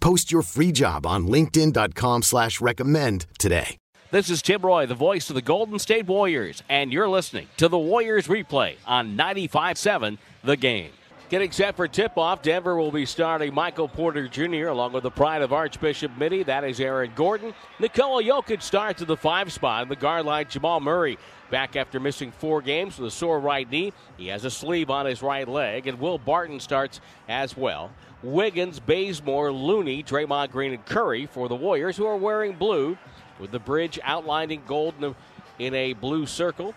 Post your free job on linkedin.com slash recommend today. This is Tim Roye, the voice of the Golden State Warriors, and you're listening to the Warriors replay on 95.7 The Game. Getting set for tip-off, Denver will be starting Michael Porter Jr. along with the pride of Archbishop Mitty. That is Aaron Gordon. Nikola Jokic starts at the five spot. The guard line, Jamal Murray back after missing four games with a sore right knee. He has a sleeve on his right leg, and Will Barton starts as well. Wiggins, Bazemore, Looney, Draymond Green, and Curry for the Warriors, who are wearing blue with the bridge outlined in gold in a blue circle.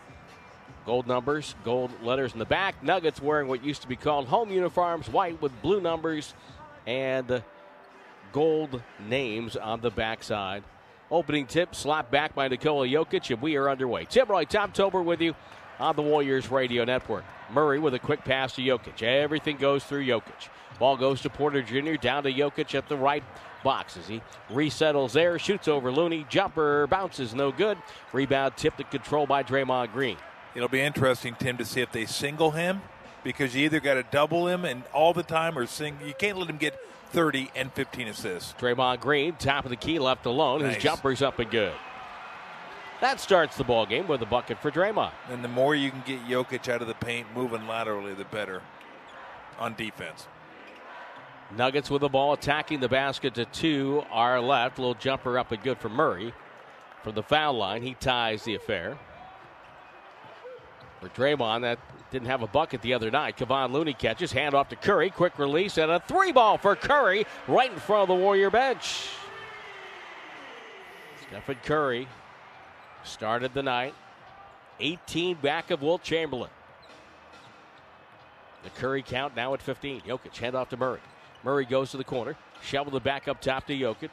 Gold numbers, gold letters in the back. Nuggets wearing what used to be called home uniforms, white with blue numbers and gold names on the backside. Opening tip slapped back by Nikola Jokic, and we are underway. Tim Roye, Tom Tolbert with you on the Warriors Radio Network. Murray with a quick pass to Jokic. Everything goes through Jokic. Ball goes to Porter Jr. down to Jokic at the right box as he resettles there, shoots over Looney, jumper bounces no good. Rebound tipped and control by Draymond Green. It'll be interesting, Tim, to see if they single him because you either got to double him and all the time or sing. You can't let him get 30 and 15 assists. Draymond Green, top of the key, left alone. Nice. His jumper's up and good. That starts the ball game with a bucket for Draymond. And the more you can get Jokic out of the paint moving laterally, the better on defense. Nuggets with the ball attacking the basket to two, our left. Little jumper up and good for Murray. From the foul line, he ties the affair. For Draymond, that didn't have a bucket the other night. Kevon Looney catches, hand off to Curry. Quick release and a three ball for Curry right in front of the Warrior bench. Stephen Curry started the night 18 back of Wilt Chamberlain. The Curry count now at 15. Jokic hand off to Murray. Murray goes to the corner. Shovel the back up top to Jokic.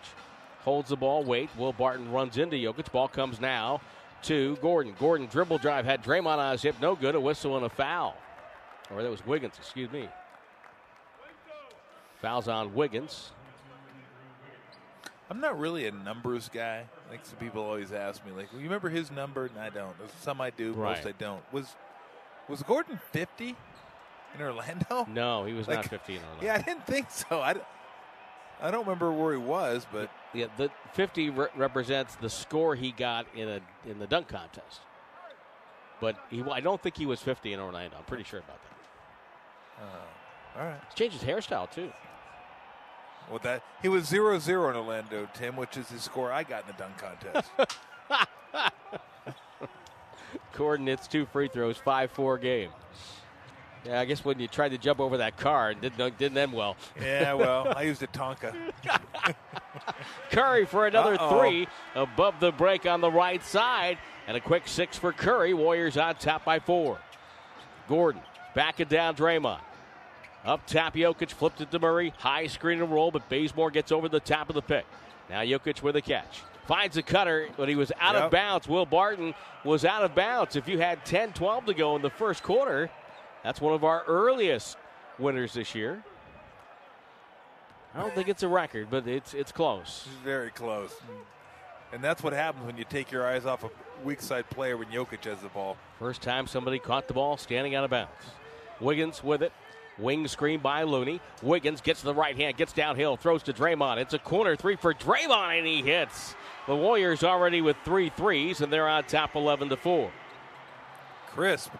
Holds the ball, wait. Will Barton runs into Jokic. Ball comes now to Gordon. Gordon dribble drive had Draymond on his hip. No good. A whistle and a foul. Or that was Wiggins, excuse me. Fouls on Wiggins. I'm not really a numbers guy. Like some people always ask me, like, well, you remember his number? And I don't. Some I do, Right. most I don't. Was was Gordon 50 in Orlando? No, he was not Like, 15 on that. Yeah, I didn't think so. I, don't- I don't remember where he was, but Yeah, the 50 re- represents the score he got in a in the dunk contest. But he, I don't think he was 50 in Orlando. I'm pretty sure about that. Oh, all right. He's changed his hairstyle too. Well, that he was 0 0 in Orlando, Tim, which is the score I got in the dunk contest. Coordinates two free throws, five four game. Yeah, I guess when you tried to jump over that car, it didn't didn't end well. yeah, well, I used a Tonka. Curry for another Uh-oh. three above the break on the right side, and a quick six for Curry. Warriors on top by four. Gordon backing down Draymond. Up top, Jokic flipped it to Murray. High screen and roll, but Bazemore gets over the top of the pick. Now Jokic with a catch. Finds a cutter, but he was out of bounds. Will Barton was out of bounds. If you had 10 12 to go in the first quarter, that's one of our earliest winners this year. I don't think it's a record, but it's it's close. Very close. And that's what happens when you take your eyes off a weak side player when Jokic has the ball. First time somebody caught the ball standing out of bounds. Wiggins with it. Wing screen by Looney. Wiggins gets to the right hand, gets downhill, throws to Draymond. It's a corner three for Draymond, and he hits. The Warriors already with three threes, and they're on top 11 to 4. Crisp.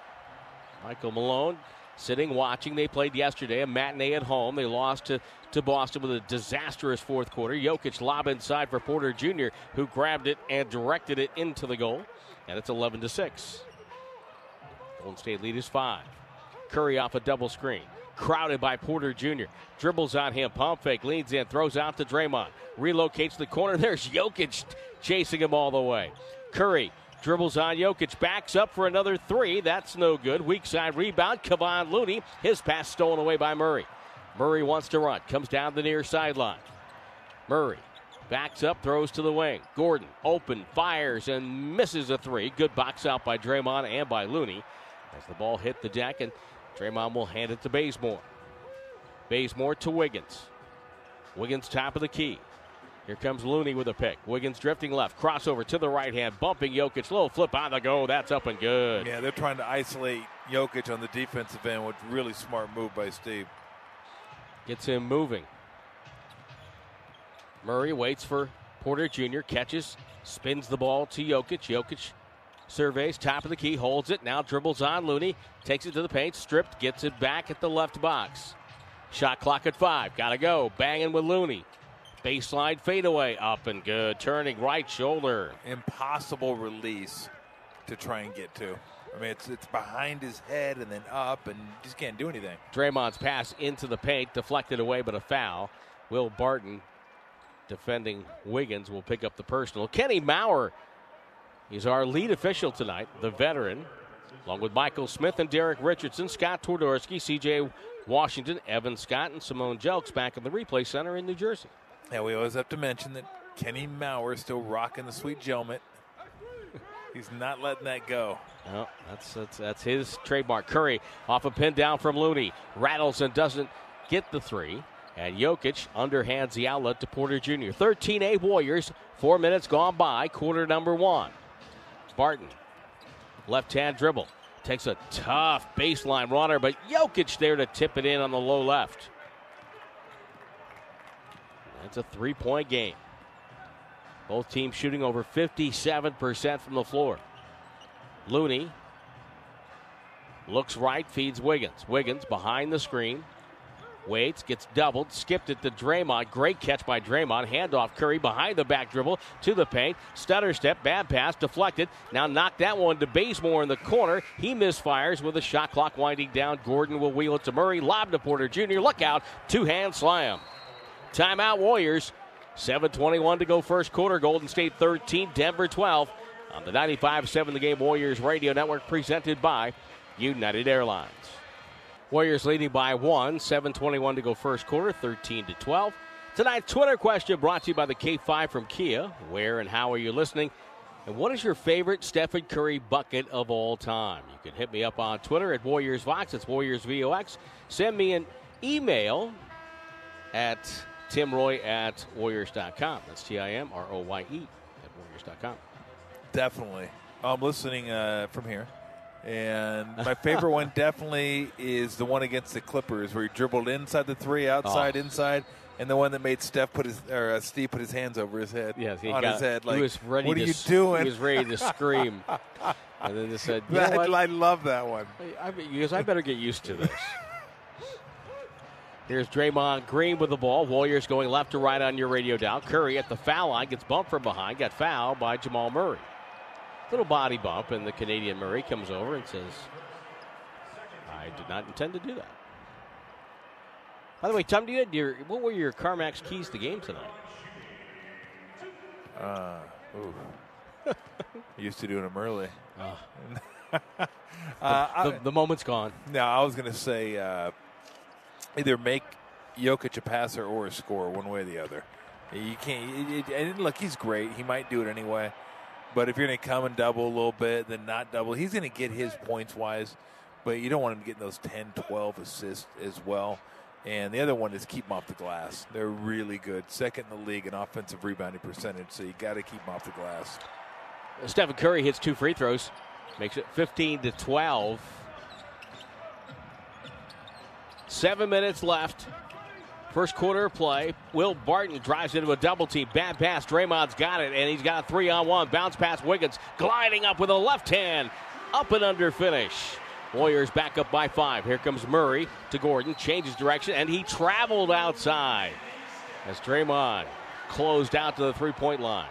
Michael Malone sitting watching. They played yesterday, a matinee at home. They lost to, to Boston with a disastrous fourth quarter. Jokic lob inside for Porter Jr., who grabbed it and directed it into the goal. And it's 11 to 6. Golden State lead is five. Curry off a double screen. Crowded by Porter Jr. Dribbles on him. Pump fake. Leans in. Throws out to Draymond. Relocates the corner. There's Jokic chasing him all the way. Curry dribbles on Jokic. Backs up for another three. That's no good. Weak side rebound. Kevon Looney. His pass stolen away by Murray. Murray wants to run. Comes down the near sideline. Murray backs up, throws to the wing. Gordon open, fires, and misses a three. Good box out by Draymond and by Looney as the ball hit the deck, and Draymond will hand it to Bazemore. Bazemore to Wiggins. Wiggins top of the key. Here comes Looney with a pick. Wiggins drifting left. Crossover to the right hand. Bumping Jokic. Little flip on the go. That's up and good. Yeah, they're trying to isolate Jokic on the defensive end, which really smart move by Steve. Gets him moving. Murray waits for Porter Jr. Catches. Spins the ball to Jokic. Jokic surveys, top of the key, holds it, now dribbles on Looney, takes it to the paint, stripped, gets it back at the left box. Shot clock at five, gotta go, banging with Looney. Baseline fadeaway, up and good, turning right shoulder. Impossible release to try and get to. I mean, it's it's behind his head and then up, and just can't do anything. Draymond's pass into the paint, deflected away, but a foul. Will Barton, defending Wiggins, will pick up the personal. Kenny Mauer He's our lead official tonight, the veteran, along with Michael Smith and Derek Richardson, Scott Twardoski, CJ Washington, Evan Scott, and Simone Jelks back in the replay center in New Jersey. Yeah, we always have to mention that Kenny Mauer is still rocking the sweet gelmet. He's not letting that go. No, that's, that's that's his trademark. Curry off a pin down from Looney, rattles and doesn't get the three. And Jokic underhands the outlet to Porter Jr. 13A Warriors, four minutes gone by, quarter number one. Barton. Left hand dribble. Takes a tough baseline runner, but Jokic there to tip it in on the low left. That's a three point game. Both teams shooting over 57% from the floor. Looney looks right, feeds Wiggins. Wiggins behind the screen. Waits, gets doubled, skipped it to Draymond. Great catch by Draymond. Handoff Curry behind the back dribble to the paint. Stutter step, bad pass, deflected. Now knock that one to Bazemore in the corner. He misfires with a shot clock winding down. Gordon will wheel it to Murray. Lob to Porter Jr. Look out. Two hand slam. Timeout Warriors. 7.21 to go first quarter. Golden State 13, Denver 12. On the 95 7 the game Warriors Radio Network presented by United Airlines. Warriors leading by one, 7:21 to go first quarter, 13 to 12. Tonight's Twitter question brought to you by the K5 from Kia. Where and how are you listening? And what is your favorite Stephen Curry bucket of all time? You can hit me up on Twitter at Warriors Vox. It's Warriors VOX. Send me an email at timroye at warriors.com. That's T I M R O Y E at warriors.com. Definitely. I'm listening uh, from here. And my favorite one definitely is the one against the Clippers, where he dribbled inside the three, outside, oh. inside, and the one that made Steph put his or uh, Steve put his hands over his head. Yes, on got, his head. Like, he was ready. What to, are you doing? He was ready to scream, and then they said, you that, I love that one." I, because I better get used to this. Here's Draymond Green with the ball. Warriors going left to right on your radio dial. Curry at the foul line gets bumped from behind. Got fouled by Jamal Murray. Little body bump, and the Canadian Murray comes over and says, I did not intend to do that. By the way, Tom, do you had your what were your CarMax keys to game tonight? Uh, ooh. used to doing them early. Oh. uh, the, the, the, moment's gone. No, I was going to say uh, either make Jokic a passer or a scorer, one way or the other. You can't. And look, he's great. He might do it anyway. But if you're going to come and double a little bit, then not double, he's going to get his points wise but you don't want him getting those 10, 12 assists as well. And the other one is keep them off the glass. They're really good. Second in the league in offensive rebounding percentage, so you got to keep them off the glass. Stephen Curry hits two free throws, makes it 15 to 12. Seven minutes left. First quarter play. Will Barton drives into a double team. Bad pass. Draymond's got it, and he's got a three on one. Bounce pass Wiggins, gliding up with a left hand. Up and under finish. Warriors back up by five. Here comes Murray to Gordon, changes direction, and he traveled outside as Draymond closed out to the three point line.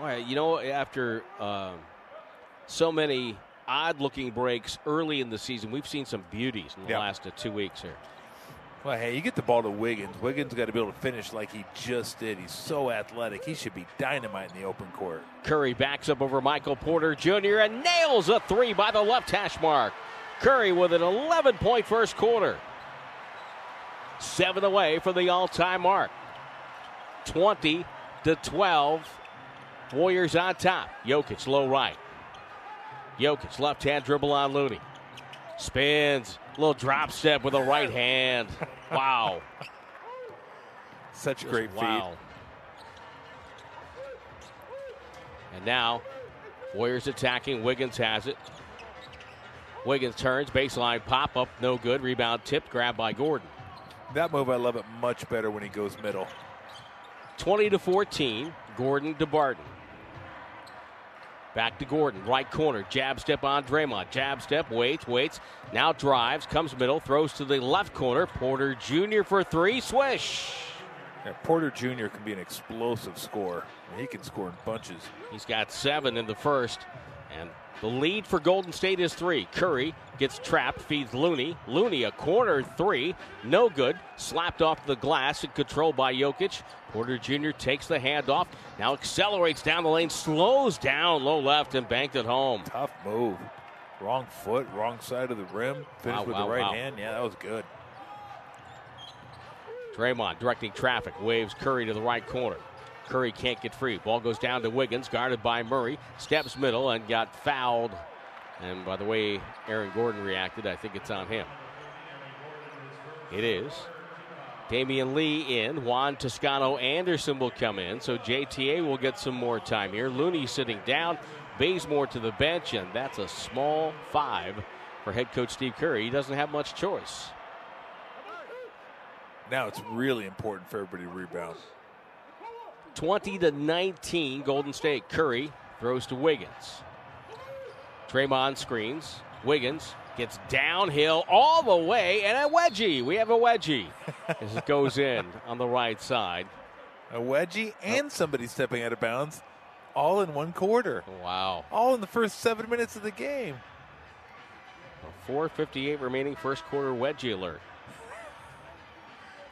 Right, you know, after um, so many odd looking breaks early in the season, we've seen some beauties in the Yeah. last uh, two weeks here. Well, hey, you get the ball to Wiggins. Wiggins got to be able to finish like he just did. He's so athletic. He should be dynamite in the open court. Curry backs up over Michael Porter Jr. and nails a three by the left hash mark. Curry with an 11 point first quarter. Seven away from the all time mark. 20 to 12. Warriors on top. Jokic low right. Jokic left hand dribble on Looney. Spins. Little drop step with a right hand. Wow. Such Just great feet. wow. And now, Warriors attacking. Wiggins has it. Wiggins turns, baseline pop up, no good. Rebound tipped, grabbed by Gordon. That move, I love it much better when he goes middle. 20 to 14, Gordon to Barton. Back to Gordon, right corner, jab step on Draymond. Jab step, waits, waits, now drives, comes middle, throws to the left corner. Porter Jr. for three, swish. Yeah, Porter Jr. can be an explosive scorer. He can score in bunches. He's got seven in the first. And the lead for Golden State is three. Curry gets trapped, feeds Looney. Looney, a corner three, no good. Slapped off the glass and controlled by Jokic. Porter Jr. takes the handoff, now accelerates down the lane, slows down low left, and banked it home. Tough move. Wrong foot, wrong side of the rim. Finished Wow, with wow, the right wow. hand. Yeah, that was good. Draymond directing traffic, waves Curry to the right corner. Curry can't get free. Ball goes down to Wiggins, guarded by Murray. Steps middle and got fouled. And by the way Aaron Gordon reacted, I think it's on him. It is. Damian Lee in. Juan Toscano Anderson will come in. So JTA will get some more time here. Looney sitting down. Bazemore to the bench. And that's a small five for head coach Steve Curry. He doesn't have much choice. Now it's really important for everybody to rebound. 20 to 19, Golden State. Curry throws to Wiggins. Draymond screens. Wiggins gets downhill all the way and a wedgie. We have a wedgie as it goes in on the right side. A wedgie and somebody stepping out of bounds all in one quarter. Wow. All in the first seven minutes of the game. 4:58 remaining, first quarter wedgie alert.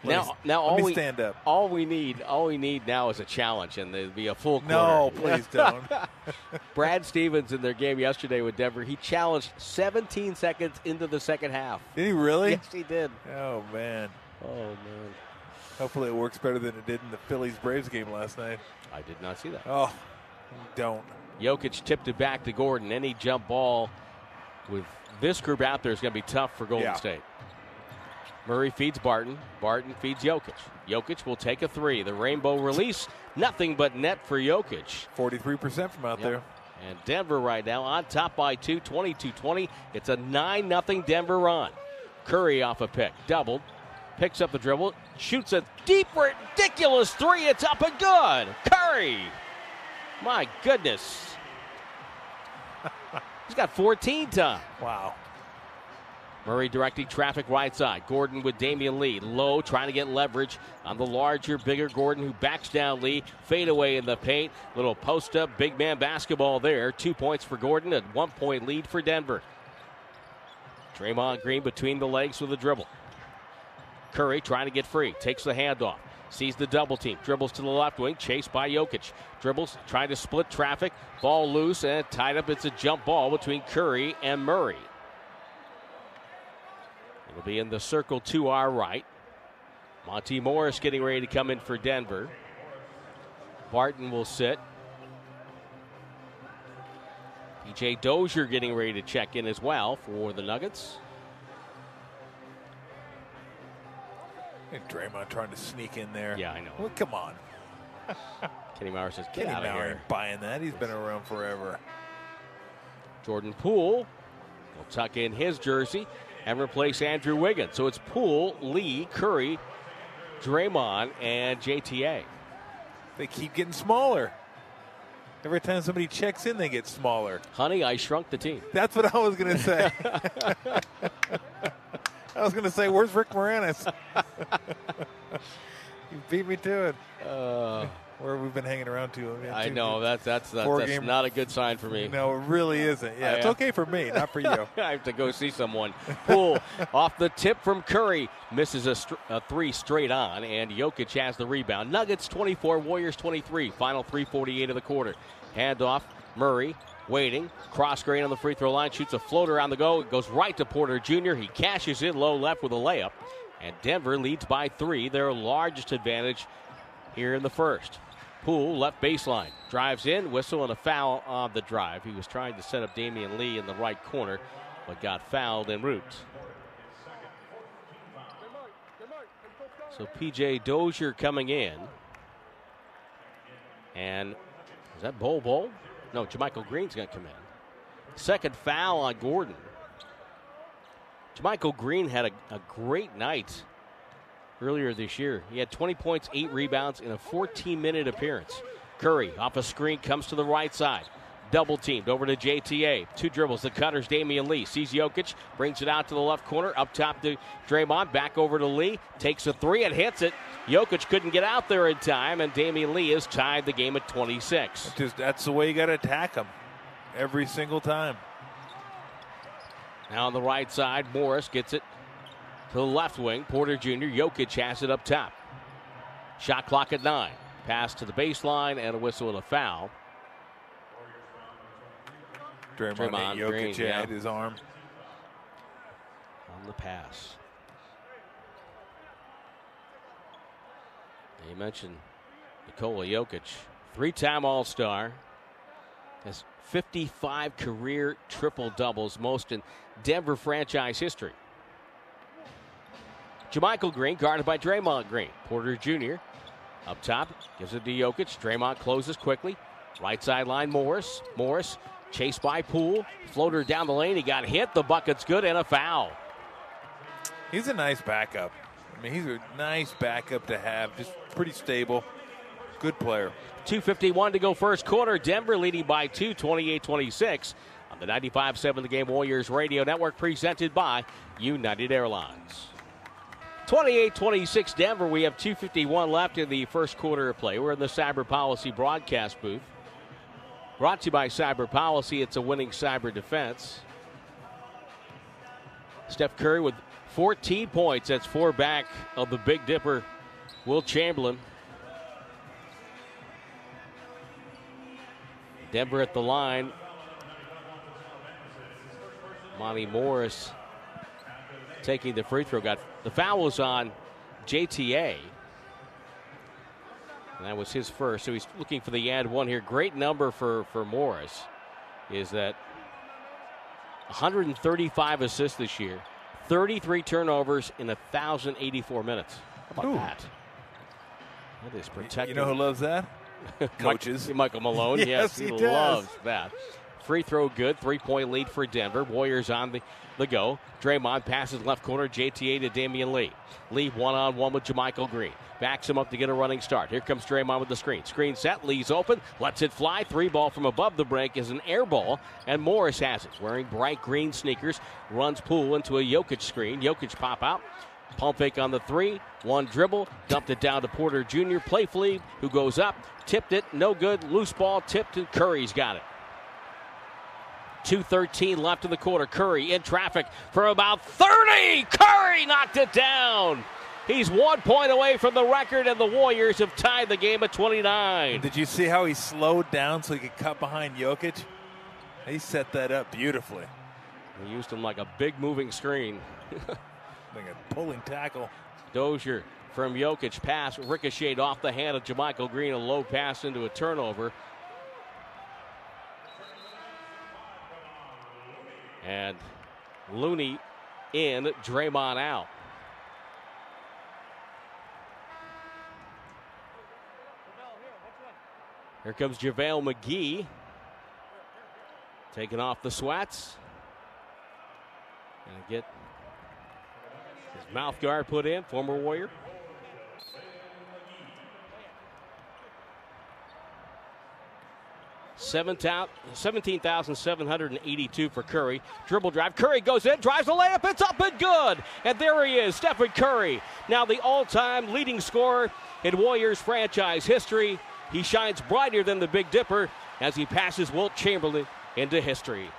Let Now, me- now all we stand up. all we need, all we need now is a challenge, and there'd be a full quarter. No, please don't. Brad Stevens in their game yesterday with Denver, he challenged 17 seconds into the second half. Did he really? Yes, he did. Oh man. Oh man, Hopefully it works better than it did in the Phillies Braves game last night. I did not see that. Oh, don't. Jokic tipped it back to Gordon. Any jump ball with this group out there is going to be tough for Golden Yeah. State. Murray feeds Barton. Barton feeds Jokic. Jokic will take a three. The rainbow release, nothing but net for Jokic. Forty-three percent from out Yep. there. And Denver right now on top by two, 22-20. It's a 9-0 Denver run. Curry off a pick, doubled, picks up the dribble, shoots a deep, ridiculous three. It's up and good. Curry, my goodness, he's got 14 time. Wow. Murray directing traffic right side. Gordon with Damian Lee. Low, trying to get leverage on the larger, bigger Gordon who backs down Lee. Fade away in the paint. Little post up, big man basketball there. Two points for Gordon and one point lead for Denver. Draymond Green between the legs with a dribble. Curry trying to get free. Takes the handoff. Sees the double team. Dribbles to the left wing. Chased by Jokic. Dribbles, trying to split traffic. Ball loose and tied up. It's a jump ball between Curry and Murray. It'll be in the circle to our right. Monte Morris getting ready to come in for Denver. Barton will sit. PJ Dozier getting ready to check in as well for the Nuggets. And Draymond trying to sneak in there. Yeah, I know. Well, come on. Kenny Mauer says, "Get Kenny out of Maurer here." ain't buying that. He's been around forever. Jordan Poole will tuck in his jersey and replace Andrew Wiggins. So it's Poole, Lee, Curry, Draymond, and JTA. They keep getting smaller. Every time somebody checks in, they get smaller. Honey, I shrunk the team. That's what I was going to say. I was going to say, where's Rick Moranis? you beat me to it. Uh, Where we've been hanging around too. long. I Two- know that's that's that's, that's game- not a good sign for me. No, it really isn't. Yeah, I, it's uh, okay for me, not for you. I have to go see someone. Poole off the tip from Curry misses a, str- a three straight on, and Jokic has the rebound. Nuggets 24, Warriors 23. Final 3:48 of the quarter. Handoff, Murray waiting, cross grain on the free throw line, shoots a floater on the go. It goes right to Porter Jr. He cashes in low left with a layup, and Denver leads by three. Their largest advantage here in the first. Poole left baseline drives in, whistle and a foul on the drive. He was trying to set up Damian Lee in the right corner, but got fouled en route. So PJ Dozier coming in, and is that Bol Bol? No, JaMychal Green's going to come in. Second foul on Gordon. JaMychal Green had a, a great night earlier this year. He had 20 points, 8 rebounds in a 14 minute appearance. Curry off a screen comes to the right side. Double teamed over to JTA. Two dribbles. The cutters, Damian Lee. Sees Jokic, brings it out to the left corner. Up top to Draymond. Back over to Lee. Takes a three and hits it. Jokic couldn't get out there in time, and Damian Lee has tied the game at 26. Just that's the way you got to attack them every single time. Now on the right side, Morris gets it to the left wing. Porter Jr. Jokic has it up top. Shot clock at nine. Pass to the baseline and a whistle and a foul. Draymond, Draymond Jokic Green, yeah. had his arm. on the pass. You mentioned Nikola Jokic, three time All Star, has 55 career triple doubles, most in Denver franchise history. JaMychal Green, guarded by Draymond Green. Porter Jr. up top, gives it to Jokic. Draymond closes quickly. Right sideline, Morris. Morris chased by Poole. Floater down the lane. He got hit. The bucket's good and a foul. He's a nice backup. I mean, he's a nice backup to have. Just pretty stable. Good player. 251 to go first quarter. Denver leading by two, 28-26 on the 95-7 The Game Warriors Radio Network presented by United Airlines. 28-26 Denver. We have 251 left in the first quarter of play. We're in the Cyber Policy broadcast booth. Brought to you by Cyber Policy. It's a winning cyber defense. Steph Curry with 14 points. That's four back of the Big Dipper, Wilt Chamberlain. Denver at the line. Monte Morris taking the free throw. Got the foul was on JTA. And that was his first. So he's looking for the and one here. Great number for, for Morris is that 135 assists this year, 33 turnovers in 1,084 minutes. How about Ooh. that? That is protecting. You know who loves that? Coaches. Michael Malone. yes, Yes, he, he loves that. Free throw good. Three point lead for Denver. Warriors on the, the go. Draymond passes left corner. JTA to Damian Lee. Lee one on one with JaMychal Green. Backs him up to get a running start. Here comes Draymond with the screen. Screen set. Lee's open. Lets it fly. Three ball from above the break is an air ball. And Morris has it. Wearing bright green sneakers. Runs pool into a Jokic screen. Jokic pop out. Pump fake on the three. One dribble. Dumped it down to Porter Jr. Playfully, who goes up. Tipped it. No good. Loose ball. Tipped and Curry's got it. 2.13 left in the quarter. Curry in traffic for about 30. Curry knocked it down. He's one point away from the record, and the Warriors have tied the game at 29. Did you see how he slowed down so he could cut behind Jokic? He set that up beautifully. He used him like a big moving screen. Like a pulling tackle. Dozier from Jokic pass ricocheted off the hand of JaMychal Green, a low pass into a turnover. And Looney in, Draymond out. Here comes JaVale McGee. Taking off the sweats. And get his mouth guard put in, former Warrior. 17,782 for Curry. Dribble drive. Curry goes in, drives the layup. It's up and good. And there he is, Stephen Curry. Now the all time leading scorer in Warriors franchise history. He shines brighter than the Big Dipper as he passes Wilt Chamberlain into history.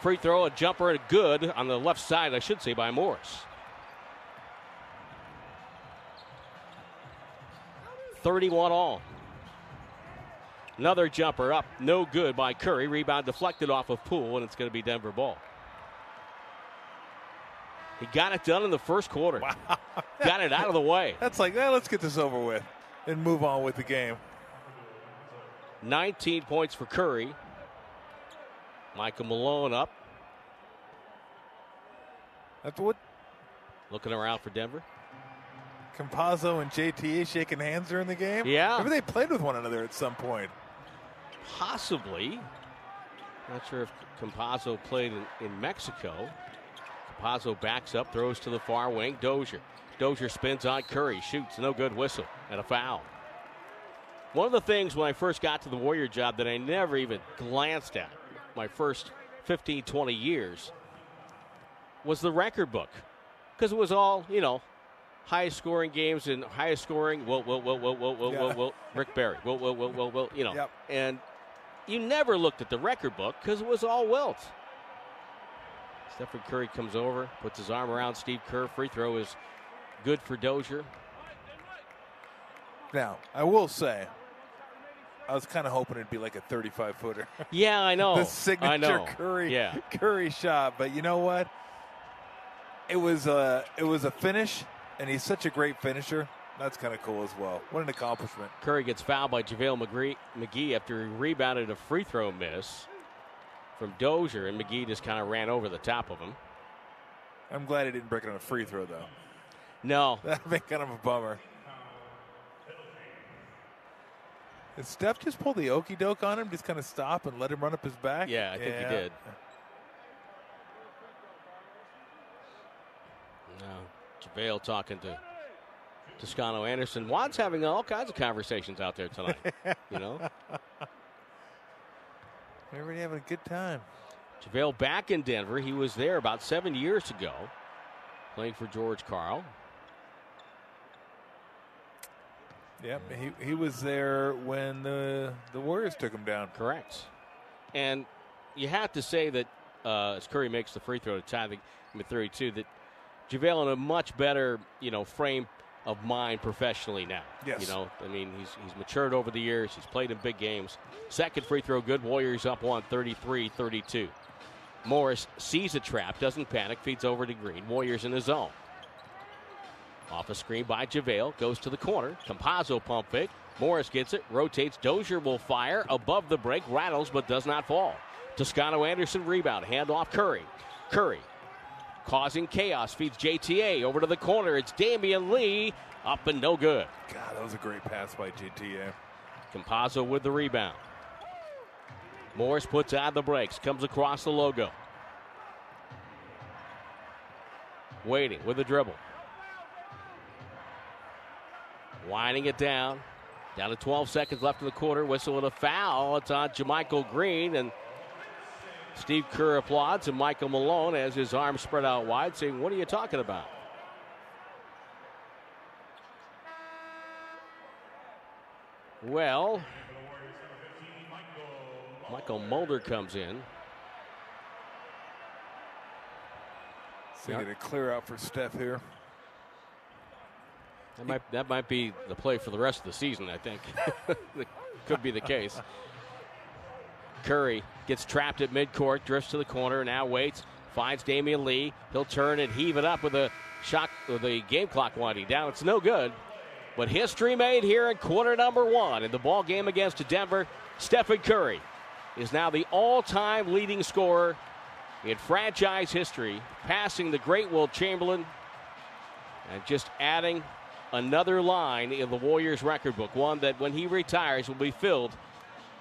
Free throw, a jumper, and good on the left side, I should say, by Morris. 31 all. Another jumper up, no good by Curry. Rebound deflected off of Poole, and it's going to be Denver ball. He got it done in the first quarter. Wow. got it out of the way. That's like, eh, let's get this over with and move on with the game. 19 points for Curry. Michael Malone up. That's what. Looking around for Denver. Campazzo and JTA shaking hands during the game? Yeah. Maybe they played with one another at some point possibly. Not sure if Campazzo played in, in Mexico. Campazzo backs up, throws to the far wing. Dozier. Dozier spins on Curry, shoots, no good whistle, and a foul. One of the things when I first got to the Warrior job that I never even glanced at my first 15, 20 years was the record book because it was all, you know, highest scoring games and highest scoring, Whoa, whoa, whoa, whoa, whoa, whoa, Rick Barry, Whoa, whoa, whoa, whoa, you know. Yep. And you never looked at the record book because it was all Wilt. Stephen Curry comes over, puts his arm around Steve Kerr. Free throw is good for Dozier. Now, I will say, I was kind of hoping it'd be like a 35 footer. Yeah, I know. the signature know. Curry Yeah. Curry shot, but you know what? It was a it was a finish, and he's such a great finisher. That's kind of cool as well. What an accomplishment! Curry gets fouled by JaVale McGree, McGee after he rebounded a free throw miss from Dozier, and McGee just kind of ran over the top of him. I'm glad he didn't break it on a free throw though. No, That'd be kind of a bummer. Did Steph just pull the okey doke on him? Just kind of stop and let him run up his back? Yeah, I think he did. no. JaVale talking to Toscano Anderson. Juan's having all kinds of conversations out there tonight. you know, Everybody having a good time. JaVale back in Denver. He was there about seven years ago, playing for George Karl. Yep, he, he was there when the the Warriors took him down. Correct. And you have to say that uh, as Curry makes the free throw to tie the game at 32, that JaVale in a much better, you know, frame of mind professionally now. Yes. You know, I mean, he's, he's matured over the years. He's played in big games. Second free throw, good. Warriors up one, 33-32. Morris sees a trap, doesn't panic, feeds over to Green. Warriors in the zone. Off a screen by JaVale, goes to the corner. Campazzo pump fake. Morris gets it, rotates. Dozier will fire above the break, rattles but does not fall. Toscano Anderson rebound, hand off Curry. Curry causing chaos, feeds JTA over to the corner. It's Damian Lee up and no good. God, that was a great pass by JTA. Campazzo with the rebound. Morris puts out the brakes, comes across the logo. Waiting with the dribble. Winding it down. Down to 12 seconds left in the quarter. Whistle and a foul. It's on JaMychal Green. And Steve Kerr applauds and Michael Malone has his arms spread out wide, saying, What are you talking about? Well, Michael Mulder comes in. So get a clear out for Steph here. That might that might be the play for the rest of the season. I think could be the case. Curry gets trapped at midcourt, drifts to the corner, now waits, finds Damian Lee. He'll turn and heave it up with a shot with the game clock winding down. It's no good. But history made here in quarter number one in the ball game against Denver. Stephen Curry is now the all-time leading scorer in franchise history, passing the great Wilt Chamberlain and just adding another line in the Warriors record book, one that when he retires will be filled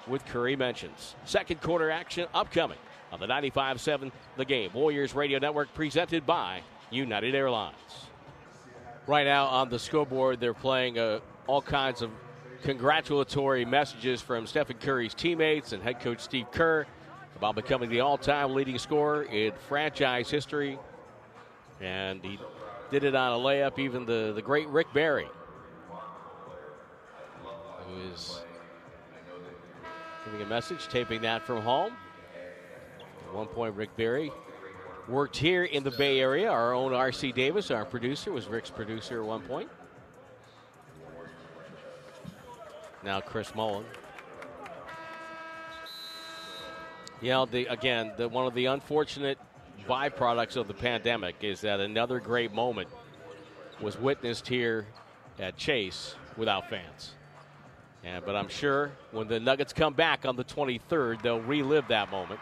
with Curry mentions. Second quarter action upcoming on the 95.7 The Game. Warriors Radio Network presented by United Airlines. Right now on the scoreboard, they're playing uh, all kinds of congratulatory messages from Stephen Curry's teammates and head coach Steve Kerr about becoming the all time leading scorer in franchise history. And he did it on a layup, even the, the great Rick Barry, who is giving a message, taping that from home. At one point, Rick Barry worked here in the Bay Area. Our own R.C. Davis, our producer, was Rick's producer at one point. Now Chris Mullin. You know, again, the, one of the unfortunate byproducts of the pandemic is that another great moment was witnessed here at Chase without fans. And, but I'm sure when the Nuggets come back on the 23rd, they'll relive that moment.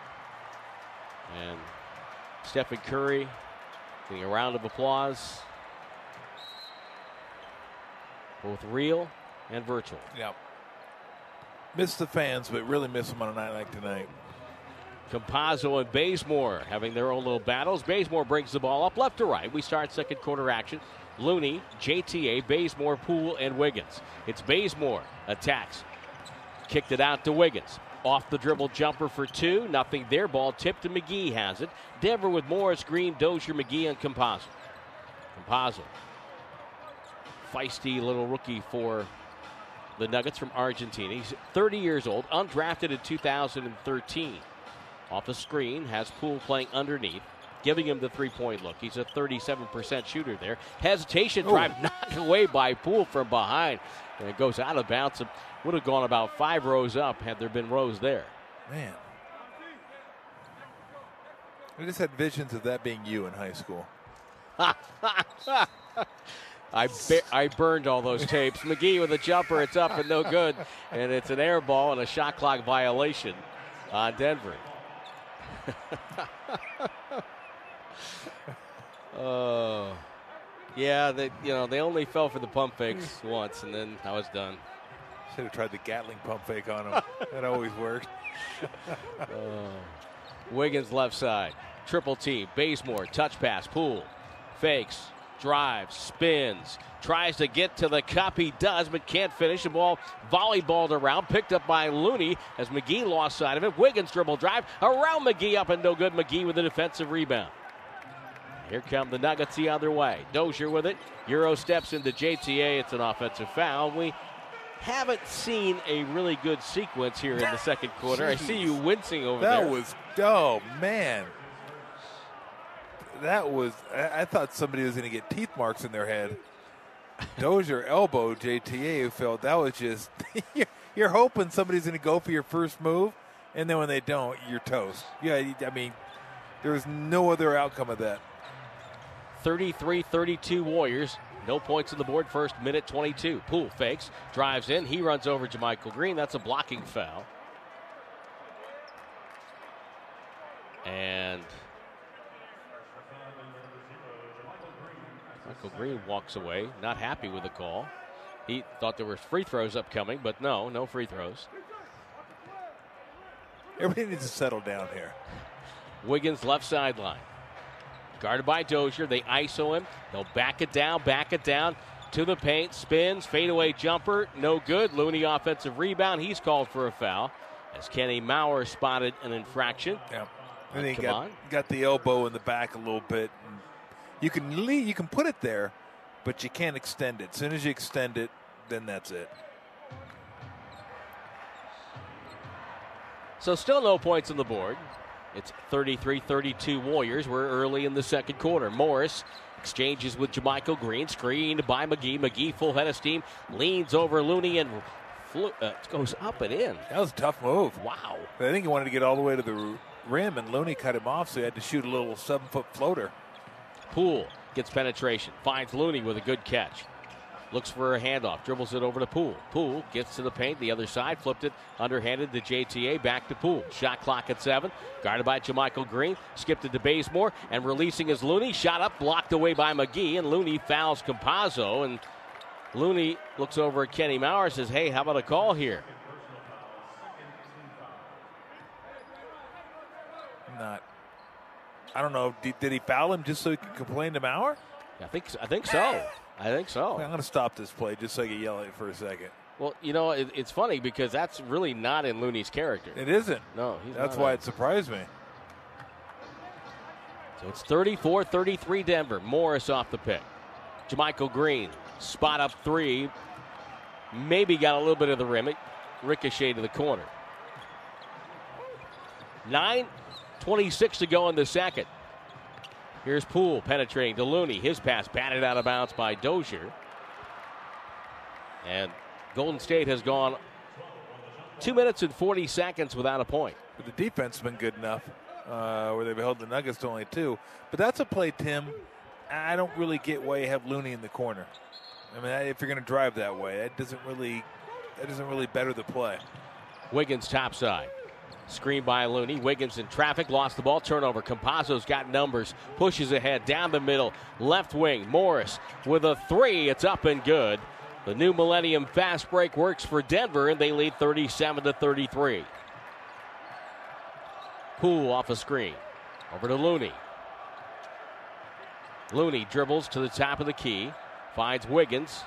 And Stephen Curry getting a round of applause, both real and virtual. Yep. Miss the fans, but really miss them on a night like tonight. Campazzo and Bazemore having their own little battles. Bazemore brings the ball up left to right. We start second quarter action. Looney, JTA, Bazemore, Poole, and Wiggins. It's Bazemore attacks. Kicked it out to Wiggins. Off the dribble jumper for two. Nothing there. Ball tipped to McGee has it. Denver with Morris, Green, Dozier, McGee, and Campazzo. Campazzo. Feisty little rookie for the Nuggets from Argentina. He's 30 years old, undrafted in 2013. Off the screen, has Poole playing underneath, giving him the three point look. He's a 37% shooter there. Hesitation oh. drive knocked away by Poole from behind. And it goes out of bounds. Would have gone about five rows up had there been rows there. Man. I just had visions of that being you in high school. I ba- I burned all those tapes. McGee with a jumper, it's up and no good, and it's an air ball and a shot clock violation on Denver. Oh, yeah. They you know they only fell for the pump fakes once, and then I was done. Should have tried the Gatling pump fake on him. that always worked. Uh, Wiggins left side, triple team, Bazemore, touch pass, pool, fakes, drives, spins, tries to get to the cup. He does, but can't finish. The ball volleyballed around, picked up by Looney as McGee lost sight of it. Wiggins dribble drive around McGee, up and no good. McGee with a defensive rebound. Here come the Nuggets the other way. Dozier with it. Euro steps into JTA. It's an offensive foul. We haven't seen a really good sequence here in the second quarter. I see you wincing over That there. That was oh man. That was I, I thought somebody was gonna get teeth marks in their head. Dozier elbow JTA who felt that was just you're, you're hoping somebody's gonna go for your first move, and then when they don't, you're toast. Yeah, I mean, there was no other outcome of that. 33 32 Warriors. No points on the board. First minute 22. Poole fakes, drives in. He runs over JaMychal Green. That's a blocking foul. And Michael Green walks away, not happy with the call. He thought there were free throws upcoming, but no, no free throws. Everybody needs to settle down here. Wiggins left sideline. Guarded by Dozier. They ISO him. They'll back it down, back it down to the paint. Spins, fadeaway jumper, no good. Looney offensive rebound. He's called for a foul as Kenny Mauer spotted an infraction. Yeah. Uh, and he come got, on. got the elbow in the back a little bit. You can leave, you can put it there, but you can't extend it. As soon as you extend it, then that's it. So still no points on the board. It's 33-32 Warriors. We're early in the second quarter. Morris exchanges with JaMychal Green, screened by McGee. McGee full head of steam, leans over Looney and uh, goes up and in. That was a tough move. Wow. I think he wanted to get all the way to the rim, and Looney cut him off, so he had to shoot a little seven foot floater. Poole gets penetration, finds Looney with a good catch. Looks for a handoff, dribbles it over to Poole. Poole gets to the paint, the other side, flipped it underhanded to JTA, back to Poole. Shot clock at seven, guarded by JaMychal Green, skipped it to Bazemore, and releasing his Looney. Shot up, blocked away by McGee, and Looney fouls Campazzo, and Looney looks over at Kenny Mauer, says, "Hey, how about a call here?" Not. I don't know. Did, did he foul him just so he could complain to Mauer? I think I think so. I think so. I'm going to stop this play just so I can yell at it for a second. Well, you know, it, it's funny because that's really not in Looney's character. It isn't. No, he's That's why a- it surprised me. So it's 34 33 Denver. Morris off the pick. JaMychal Green, spot up three. Maybe got a little bit of the rim. It ricocheted to the corner. 9.26 to go in the second. Here's Poole penetrating to Looney. His pass batted out of bounds by Dozier. And Golden State has gone two minutes and 40 seconds without a point. But the defense has been good enough uh, where they've held the Nuggets to only two. But that's a play, Tim. I don't really get why you have Looney in the corner. I mean, if you're going to drive that way, that doesn't really that doesn't really better the play. Wiggins topside. Screen by Looney. Wiggins in traffic, lost the ball. Turnover. Campazzo's got numbers. Pushes ahead down the middle. Left wing. Morris with a three. It's up and good. The new Millennium fast break works for Denver, and they lead 37 to 33. Poole off a screen. Over to Looney. Looney dribbles to the top of the key. Finds Wiggins.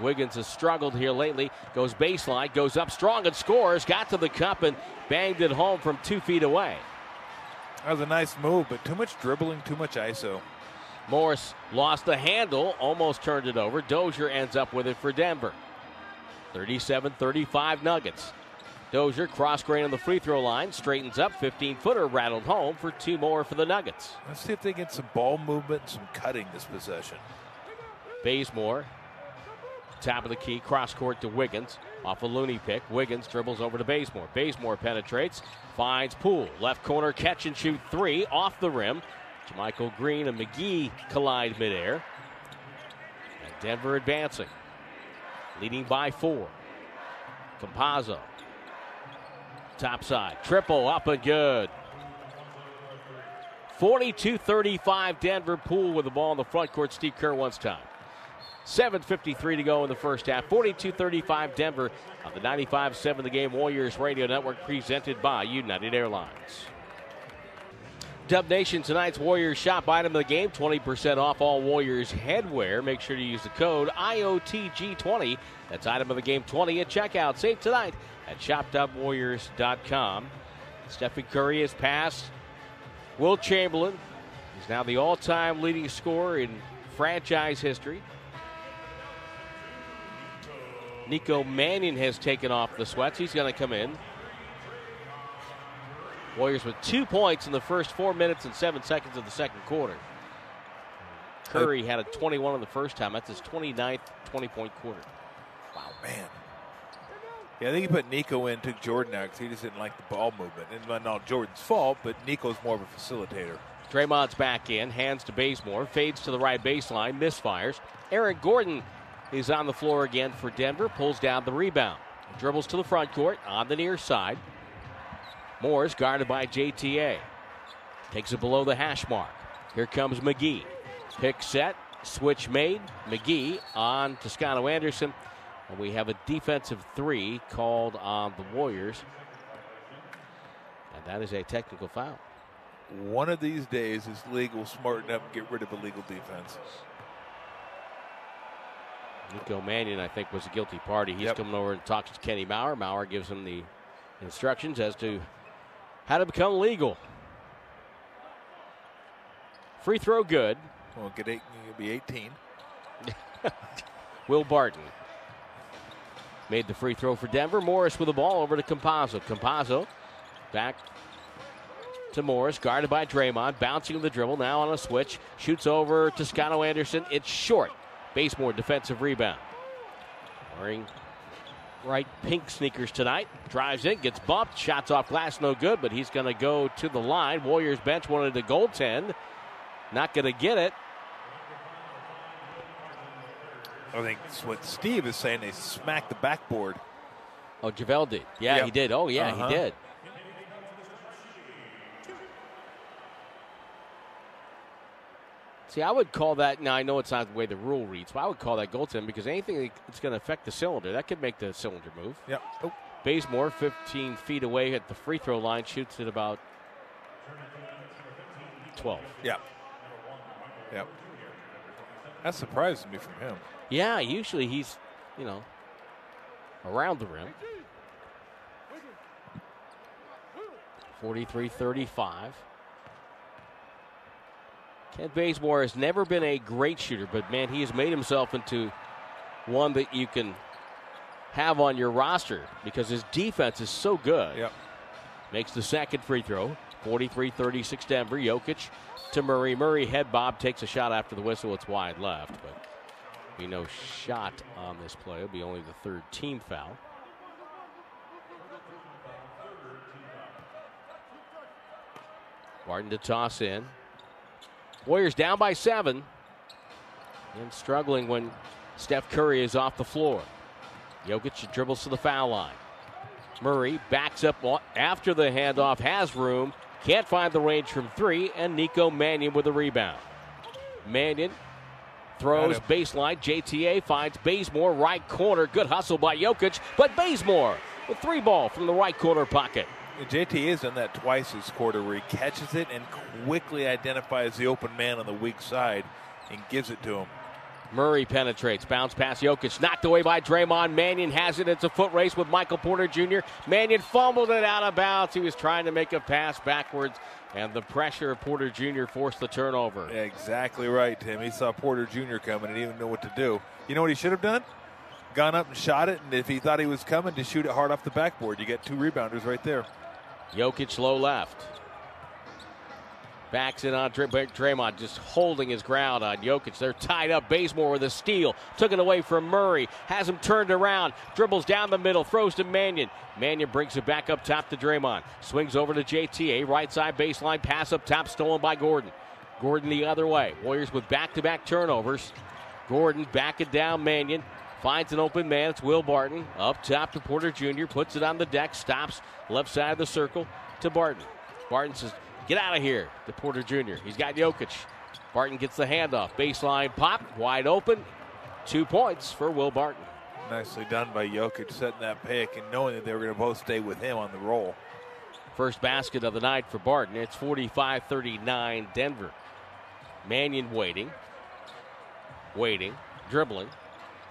Wiggins has struggled here lately. Goes baseline, goes up strong and scores. Got to the cup and banged it home from two feet away. That was a nice move, but too much dribbling, too much ISO. Morris lost the handle, almost turned it over. Dozier ends up with it for Denver. 37 35 Nuggets. Dozier cross grain on the free throw line, straightens up, 15 footer rattled home for two more for the Nuggets. Let's see if they get some ball movement and some cutting this possession. Bazemore, top of the key, cross court to Wiggins. Off a Looney pick. Wiggins dribbles over to Bazemore. Bazemore penetrates, finds Poole. Left corner, catch and shoot three off the rim. JaMychal Green and McGee collide midair. And Denver advancing, leading by four. Campazzo, top side, triple up and good. 42 35 Denver Poole with the ball in the front court. Steve Kerr once time. 7.53 to go in the first half. 42 35 Denver on the 95 7 The Game Warriors Radio Network presented by United Airlines. Dub Nation tonight's Warriors shop item of the game 20% off all Warriors headwear. Make sure to use the code IOTG20. That's item of the game 20 at checkout. Save tonight at shop.warriors.com. Stephen Curry has passed Wilt Chamberlain. He's now the all time leading scorer in franchise history. Nico Mannion has taken off the sweats. He's going to come in. Warriors with two points in the first four minutes and seven seconds of the second quarter. Curry had a 21 in the first time. That's his 29th 20 point quarter. Wow, man. Yeah, I think he put Nico in, took Jordan out because he just didn't like the ball movement. And not Jordan's fault, but Nico's more of a facilitator. Draymond's back in, hands to Bazemore, fades to the right baseline, misfires. Aaron Gordon is on the floor again for Denver, pulls down the rebound. Dribbles to the front court on the near side. Moore's guarded by JTA. Takes it below the hash mark. Here comes McGee. Pick set, switch made. McGee on Toscano Anderson. And we have a defensive three called on the Warriors. And that is a technical foul. One of these days, this league will smarten up and get rid of illegal defense. Nico Mannion, I think, was a guilty party. He's Yep. coming over and talks to Kenny Mauer. Mauer gives him the instructions as to how to become legal. Free throw good. Well, get eight, it'll be 18. Will Barton made the free throw for Denver. Morris with the ball over to Campazzo. Campazzo back to Morris, guarded by Draymond, bouncing the dribble. Now on a switch, shoots over Toscano Anderson. It's short. Bazemore defensive rebound. Wearing right pink sneakers tonight. Drives in, gets bumped. Shots off glass, no good, but he's going to go to the line. Warriors bench wanted to goaltend. Not going to get it. I think that's what Steve is saying. They smacked the backboard. Oh, JaVale did. Yeah, Yep. he did. Oh, yeah, Uh-huh. he did. See, I would call that. Now I know it's not the way the rule reads, but I would call that goaltending because anything that's going to affect the cylinder that could make the cylinder move. Yep. Oh, Bazemore, 15 feet away at the free throw line, shoots at about 12. yep. Yep. That surprised me from him. Yeah, usually he's, you know, around the rim. 43 35. Kent Bazemore has never been a great shooter, but man, he has made himself into one that you can have on your roster because his defense is so good. Yep. Makes the second free throw. 43 36 Denver. Jokic to Murray. Murray head bob takes a shot after the whistle. It's wide left, but be no shot on this play. It'll be only the third team foul. Barton to toss in. Warriors down by seven and struggling when Steph Curry is off the floor. Jokic dribbles to the foul line. Murray backs up after the handoff, has room, can't find the range from three, and Nico Mannion with a rebound. Mannion throws baseline. JTA finds Bazemore, right corner. Good hustle by Jokic, but Bazemore with three ball from the right corner pocket. JT has done that twice this quarter where he catches it and quickly identifies the open man on the weak side and gives it to him. Murray penetrates, bounce past Jokic, knocked away by Draymond. Mannion has it. It's a foot race with Michael Porter Jr. Mannion fumbled it out of bounds. He was trying to make a pass backwards, and the pressure of Porter Jr. forced the turnover. Exactly right, Tim. He saw Porter Jr. coming and he didn't know what to do. You know what he should have done? Gone up and shot it, and if he thought he was coming, to shoot it hard off the backboard. You get two rebounders right there. Jokic low left. Backs in on Draymond, just holding his ground on Jokic. They're tied up. Bazemore with a steal. Took it away from Murray. Has him turned around. Dribbles down the middle. Throws to Mannion. Mannion brings it back up top to Draymond. Swings over to JTA. Right side baseline. Pass up top. Stolen by Gordon. Gordon the other way. Warriors with back to back turnovers. Gordon back it down. Mannion. Finds an open man. It's Will Barton. Up top to Porter Jr. Puts it on the deck. Stops left side of the circle to Barton. Barton says, Get out of here to Porter Jr. He's got Jokic. Barton gets the handoff. Baseline pop, wide open. Two points for Will Barton. Nicely done by Jokic setting that pick and knowing that they were going to both stay with him on the roll. First basket of the night for Barton. It's 45 39 Denver. Mannion waiting. Waiting. Dribbling.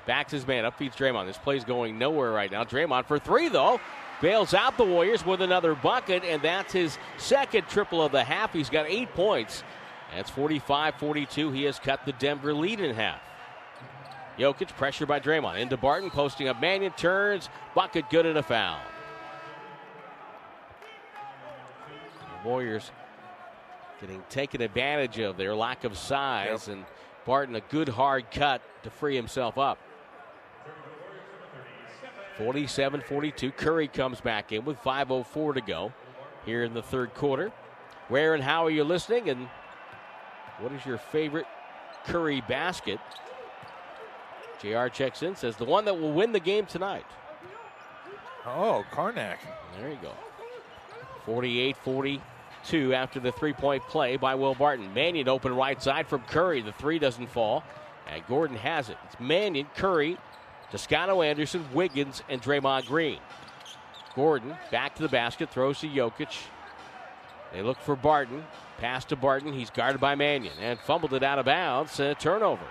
Backs his man up, feeds Draymond. This play's going nowhere right now. Draymond for three, though bails out the Warriors with another bucket, and that's his second triple of the half. He's got eight points. That's 45 42. He has cut the Denver lead in half. Jokic pressure by Draymond. Into Barton, posting up. Mannion turns. Bucket good and a foul. The Warriors getting taken advantage of their lack of size, yep. and Barton a good hard cut to free himself up. 47 42. Curry comes back in with 5.04 to go here in the third quarter. Where and how are you listening? And what is your favorite Curry basket? JR checks in, says the one that will win the game tonight. Oh, Karnak. There you go. 48 42 after the three point play by Will Barton. Mannion open right side from Curry. The three doesn't fall. And Gordon has it. It's Mannion, Curry, Toscano Anderson, Wiggins, and Draymond Green. Gordon back to the basket, throws to Jokic. They look for Barton. Pass to Barton. He's guarded by Mannion and fumbled it out of bounds. A turnover.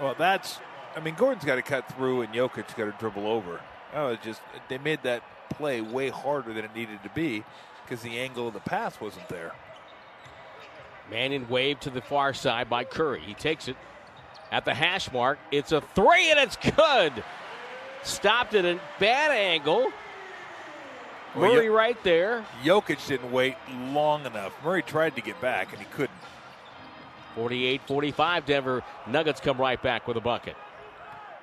Well, that's. I mean, Gordon's got to cut through, and Jokic's got to dribble over. Was just. They made that play way harder than it needed to be because the angle of the pass wasn't there. Mannion waved to the far side by Curry. He takes it at the hash mark. It's a three, and it's good. Stopped at a bad angle. Well, Murray right there. Jokic didn't wait long enough. Murray tried to get back, and he couldn't. 48 45. Denver Nuggets come right back with a bucket.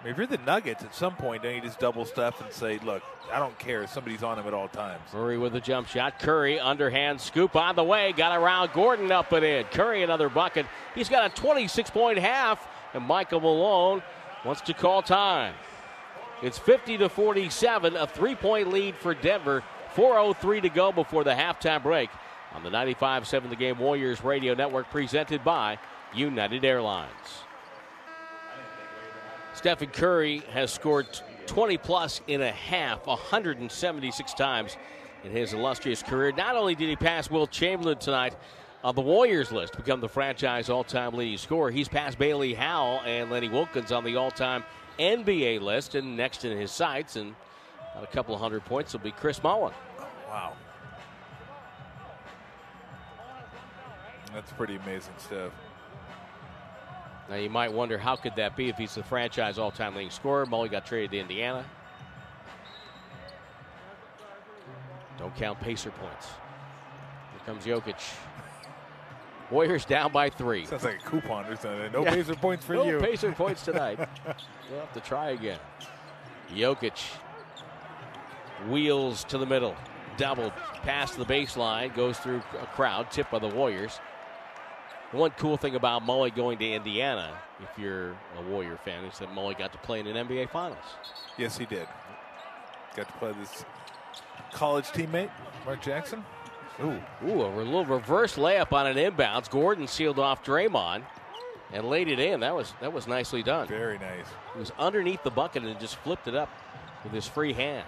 If you're the Nuggets, at some point, don't you just double stuff and say, look, I don't care. Somebody's on him at all times. Murray with a jump shot. Curry, underhand scoop on the way. Got around Gordon up and in. Curry, another bucket. He's got a 26 point half, and Michael Malone wants to call time. It's 50 to 47, a three point lead for Denver. 4.03 to go before the halftime break on the 95 7 The Game Warriors Radio Network presented by United Airlines. Stephen Curry has scored 20 plus in a half, 176 times in his illustrious career. Not only did he pass Wilt Chamberlain tonight on the Warriors list to become the franchise all time leading scorer, he's passed Bailey Howell and Lenny Wilkens on the all time NBA list and next in his sights. And a couple of hundred points will be Chris Mullin. Wow. That's pretty amazing stuff. Now you might wonder how could that be if he's the franchise all-time leading scorer. Mully got traded to Indiana. Don't count pacer points. Here comes Jokic. Warriors down by three. Sounds like a coupon or something. No Yeah. pacer points for no you. No Pacer points tonight. we'll have to try again. Jokic wheels to the middle, double past the baseline, goes through a crowd, tipped by the Warriors. One cool thing about Mully going to Indiana, if you're a Warrior fan, is that Mully got to play in an NBA Finals. Yes, he did. Got to play this college teammate, Mark Jackson. Ooh, Ooh, a little reverse layup on an inbounds. Gordon sealed off Draymond and laid it in. That was that was nicely done. very nice. He was underneath the bucket and just flipped it up with his free hand.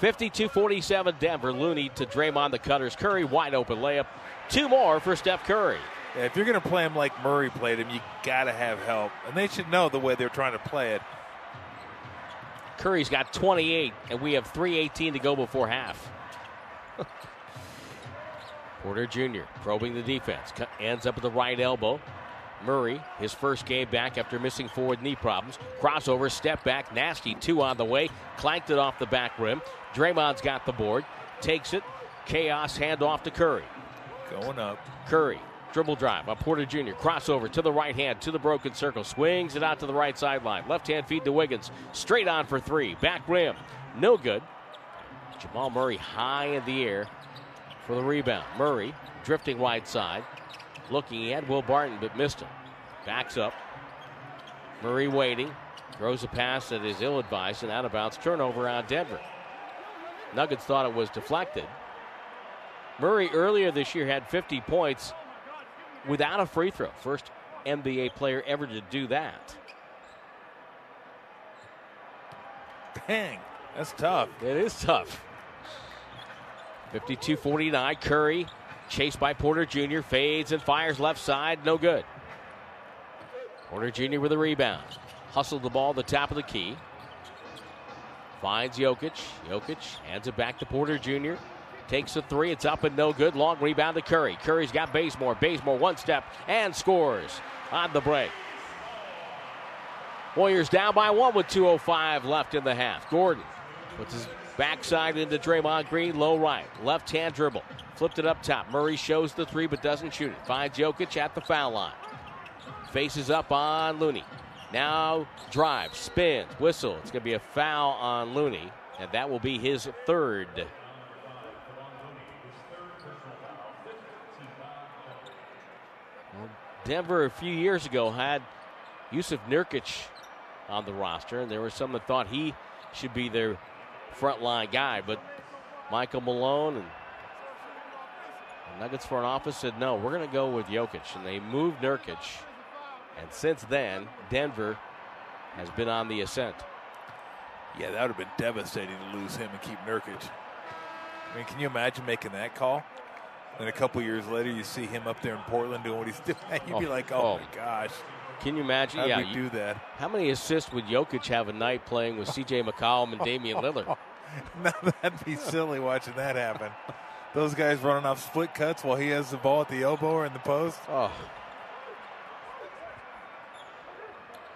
52-47 Denver. Looney to Draymond the Cutters. Curry wide open layup. Two more for Steph Curry. Yeah, if you're going to play him like Murray played him, you got to have help. And they should know the way they're trying to play it. Curry's got 28, and we have 3.18 to go before half. Porter Jr. probing the defense. Ends up at the right elbow. Murray, his first game back after missing forward knee problems. Crossover, step back, nasty two on the way. Clanked it off the back rim. Draymond's got the board. Takes it. Chaos handoff to Curry. Going up. Curry, dribble drive by Porter Jr. Crossover to the right hand, to the broken circle. Swings it out to the right sideline. Left hand feed to Wiggins. Straight on for three. Back rim. No good. Jamal Murray high in the air for the rebound. Murray drifting wide side. Looking, had Will Barton, but missed him. Backs up. Murray waiting. Throws a pass that is ill advised and out of bounds. Turnover on Denver. Nuggets thought it was deflected. Murray earlier this year had 50 points without a free throw. First NBA player ever to do that. Dang, that's tough. It is tough. 52 49. Curry chased by Porter Jr. Fades and fires left side. No good. Porter Jr. with a rebound. Hustled the ball the top of the key. Finds Jokic. Jokic hands it back to Porter Jr. Takes a three. It's up and no good. Long rebound to Curry. Curry's got Bazemore. Bazemore one step and scores on the break. Warriors down by one with 2.05 left in the half. Gordon puts his backside into Draymond Green, low right. Left hand dribble. Flipped it up top. Murray shows the three but doesn't shoot it. Finds Jokic at the foul line. Faces up on Looney. Now drive, spins, whistle. It's going to be a foul on Looney, and that will be his third. Denver a few years ago had Jusuf Nurkic on the roster, and there were some that thought he should be their frontline guy, but Michael Malone and Nuggets front office said no, we're going to go with Jokic, and they moved Nurkic, and since then Denver has been on the ascent. Yeah, that would have been devastating to lose him and keep Nurkic. I mean, can you imagine making that call? And a couple years later, you see him up there in Portland doing what he's doing. You'd be Oh, like, oh, oh. my gosh, Can you imagine? how yeah, you- do that? how many assists would Jokic have a night playing with C.J. McCollum and Damian Lillard? That'd be silly watching that happen. Those guys running off split cuts while he has the ball at the elbow or in the post. Oh.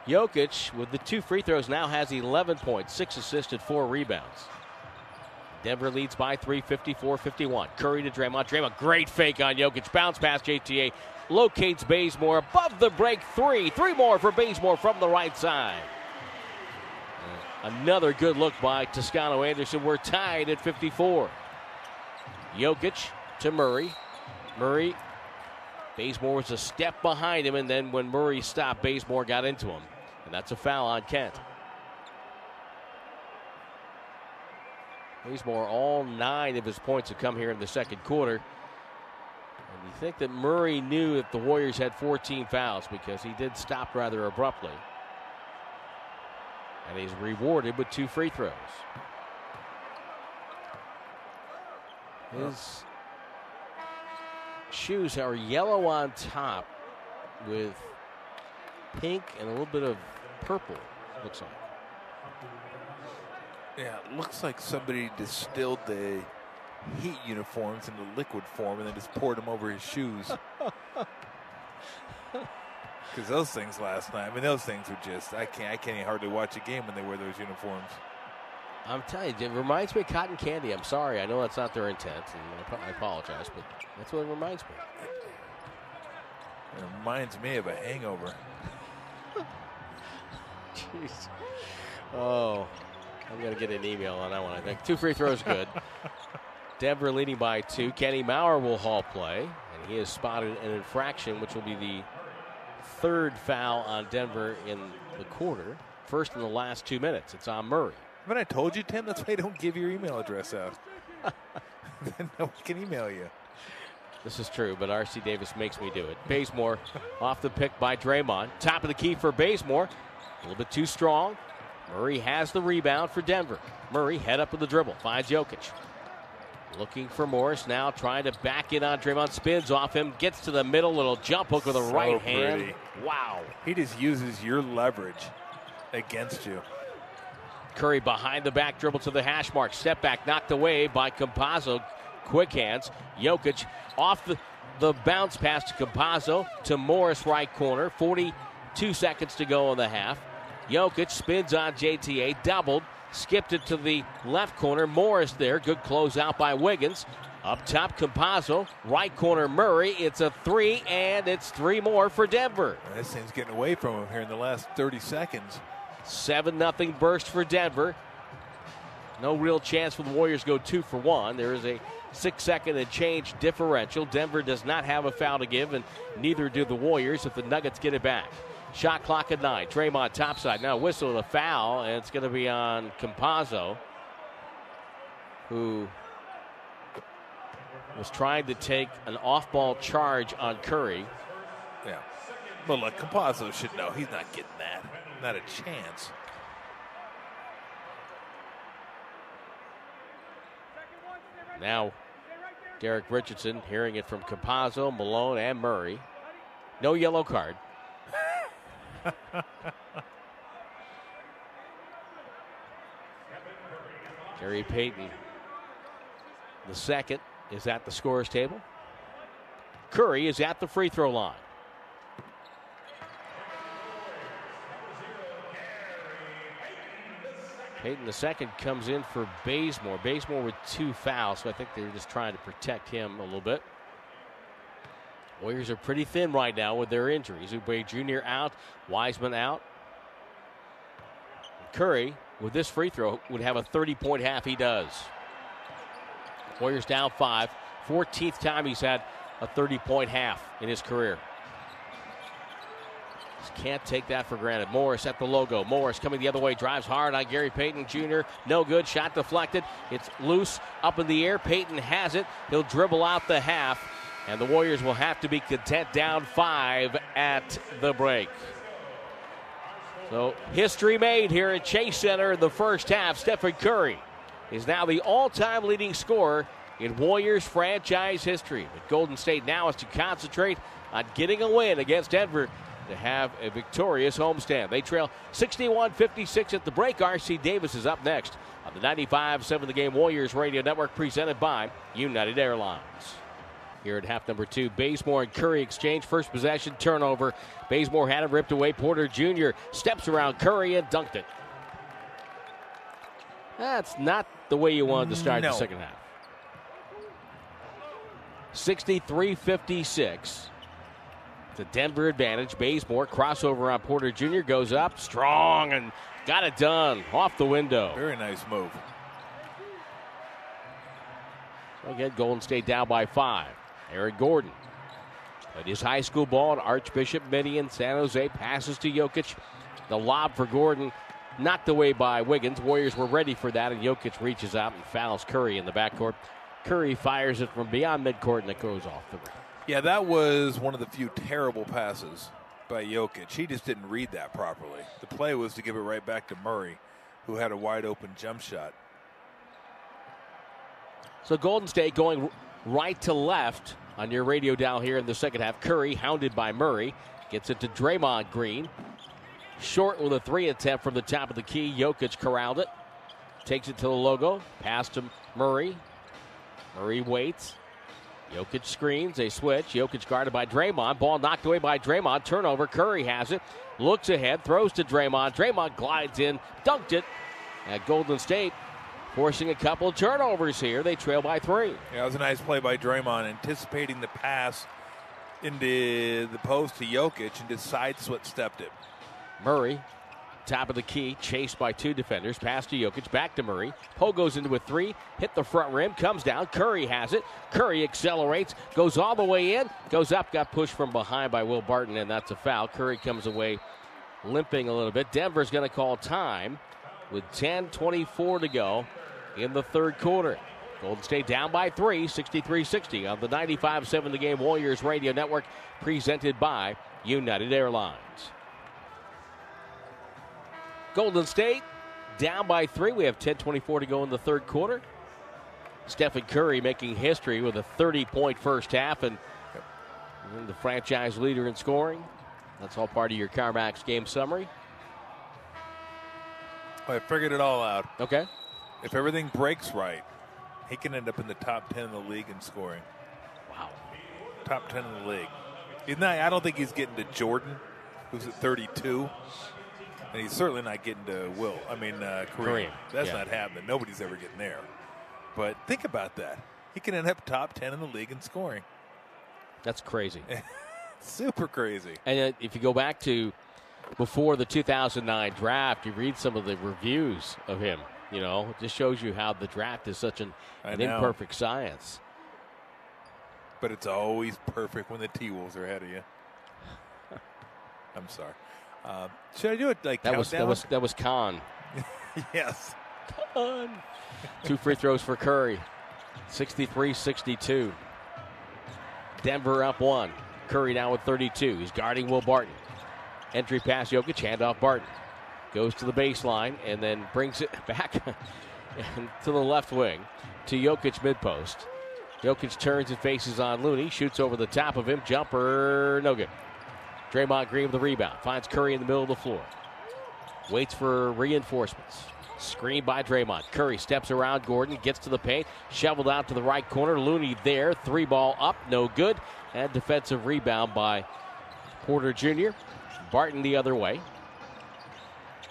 Jokic, with the two free throws, now has 11 points, six assisted, four rebounds. Denver leads by three, 54 51. Curry to Draymond. Draymond, great fake on Jokic. Bounce past JTA. Locates Bazemore above the break. Three. Three more for Bazemore from the right side. Another good look by Toscano Anderson. We're tied at 54. Jokic to Murray. Murray Bazemore was a step behind him, and then when Murray stopped, Bazemore got into him. And that's a foul on Kent. Bazemore, all nine of his points have come here in the second quarter. And you think that Murray knew that the Warriors had 14 fouls because he did stop rather abruptly. And he's rewarded with two free throws. His shoes are yellow on top with pink and a little bit of purple, looks like. Yeah, it looks like somebody distilled the heat uniforms into liquid form and then just poured them over his shoes. Because those things last night, I mean, those things were just, I can't, I can't hardly watch a game when they wear those uniforms. I'm telling you, it reminds me of cotton candy. I'm sorry. I know that's not their intent, and I apologize, but that's what it reminds me. It reminds me of a hangover. Jeez. Oh, I'm going to get an email on that one, I think. Two free throws good. Denver leading by two. Kenny Mauer will haul play, and he has spotted an infraction, which will be the third foul on Denver in the quarter. First in the last two minutes. It's on Murray. Haven't I told you, Tim? That's why I don't give your email address out. then no one can email you. This is true, but RC Davis makes me do it. Bazemore off the pick by Draymond. Top of the key for Bazemore. A little bit too strong. Murray has the rebound for Denver. Murray head up with the dribble. Finds Jokic. Looking for Morris now, trying to back in on Draymond. Spins off him, gets to the middle, little jump hook with a So right pretty. hand. Wow. He just uses your leverage against you. Curry behind the back dribble to the hash mark. Step back knocked away by Campazzo. Quick hands. Jokic off the, the bounce pass to Campazzo to Morris right corner. 42 seconds to go in the half. Jokic spins on JTA, doubled, skipped it to the left corner. Morris there. Good closeout by Wiggins. Up top, Campazzo. Right corner, Murray. It's a three, and it's three more for Denver. This thing's getting away from him here in the last 30 seconds. 7 0 burst for Denver. No real chance for the Warriors to go two for one. There is a six second and change differential. Denver does not have a foul to give, and neither do the Warriors if the Nuggets get it back. Shot clock at nine. Draymond topside. Now whistle a foul, and it's going to be on Campazzo, who was trying to take an off ball charge on Curry. Yeah. But look, Campazzo should know he's not getting that. Not a chance. Now, Derek Richardson hearing it from Campazzo, Malone, and Murray. No yellow card. Gary Payton, the second, is at the scorer's table. Curry is at the free throw line. Payton the second comes in for Bazemore. Bazemore with two fouls, so I think they're just trying to protect him a little bit. Warriors are pretty thin right now with their injuries. Oubre Jr. out, Wiseman out. Curry, with this free throw, would have a 30 point half. He does. Warriors down five. 14th time he's had a 30 point half in his career. Just can't take that for granted. Morris at the logo. Morris coming the other way, drives hard on Gary Payton Jr. No good. Shot deflected. It's loose up in the air. Payton has it. He'll dribble out the half, and the Warriors will have to be content down five at the break. So history made here at Chase Center in the first half. Stephen Curry is now the all-time leading scorer in Warriors franchise history. But Golden State now has to concentrate on getting a win against Denver to have a victorious homestand. They trail 61 56 at the break. RC Davis is up next on the 95 7 The Game Warriors Radio Network presented by United Airlines. Here at half number two, Bazemore and Curry exchange first possession turnover. Bazemore had it ripped away. Porter Jr. steps around Curry and dunked it. That's not the way you wanted to start No. the second half. 63 56. It's a Denver advantage. Bazemore crossover on Porter Jr. goes up strong and got it done off the window. Very nice move. Again, Golden State down by five. Aaron Gordon. But his high school ball at Archbishop Mitty in, San Jose passes to Jokic. The lob for Gordon knocked away by Wiggins. Warriors were ready for that, and Jokic reaches out and fouls Curry in the backcourt. Curry fires it from beyond midcourt, and it goes off the rim. Yeah, that was one of the few terrible passes by Jokic. He just didn't read that properly. The play was to give it right back to Murray, who had a wide open jump shot. So Golden State going right to left on your radio down here in the second half. Curry hounded by Murray gets it to Draymond Green. Short with a three attempt from the top of the key. Jokic corralled it. takes it to the logo, pass to Murray. Murray waits. Jokic screens, they switch. Jokic guarded by Draymond. Ball knocked away by Draymond. Turnover. Curry has it. Looks ahead, throws to Draymond. Draymond glides in, dunked it at Golden State, forcing a couple turnovers here. They trail by three. Yeah, it was a nice play by Draymond, anticipating the pass into the post to Jokic and just side stepped it. Murray, top of the key, chased by two defenders. Pass to Jokic, back to Murray. Poe goes into a three, hit the front rim, comes down. Curry has it. Curry accelerates, goes all the way in, goes up, got pushed from behind by Will Barton, and that's a foul. Curry comes away limping a little bit. Denver's going to call time with 10:24 to go in the third quarter. Golden State down by three, 63-60 on the 95-7 The Game Warriors Radio Network, presented by United Airlines. Golden State down by three. We have 10:24 to go in the third quarter. Stephen Curry making history with a 30-point first half and the franchise leader in scoring. That's all part of your CarMax game summary. I figured it all out. Okay. If everything breaks right, he can end up in the top 10 in the league in scoring. Wow. Top 10 in the league. He's not, I don't think he's getting to Jordan, who's at 32. And he's certainly not getting to Will. I mean, uh, Kareem. Kareem, That's yeah. not happening. Nobody's ever getting there. But think about that. He can end up top 10 in the league in scoring. That's crazy. Super crazy. And uh, if you go back to before the 2009 draft, you read some of the reviews of him. You know, it just shows you how the draft is such an, an imperfect science. But it's always perfect when the T Wolves are ahead of you. I'm sorry. Uh, should I do it like That was that was that was Khan. yes. Two free throws for Curry. 63-62. Denver up one. Curry now with 32. He's guarding Will Barton. Entry pass Jokic, handoff Barton. Goes to the baseline and then brings it back to the left wing to Jokic mid post. Jokic turns and faces on Looney, shoots over the top of him. Jumper, no good. Draymond Green with the rebound. Finds Curry in the middle of the floor. Waits for reinforcements. Screen by Draymond. Curry steps around Gordon, gets to the paint, shoveled out to the right corner. Looney there. Three ball up, no good. And defensive rebound by Porter Jr. Barton the other way.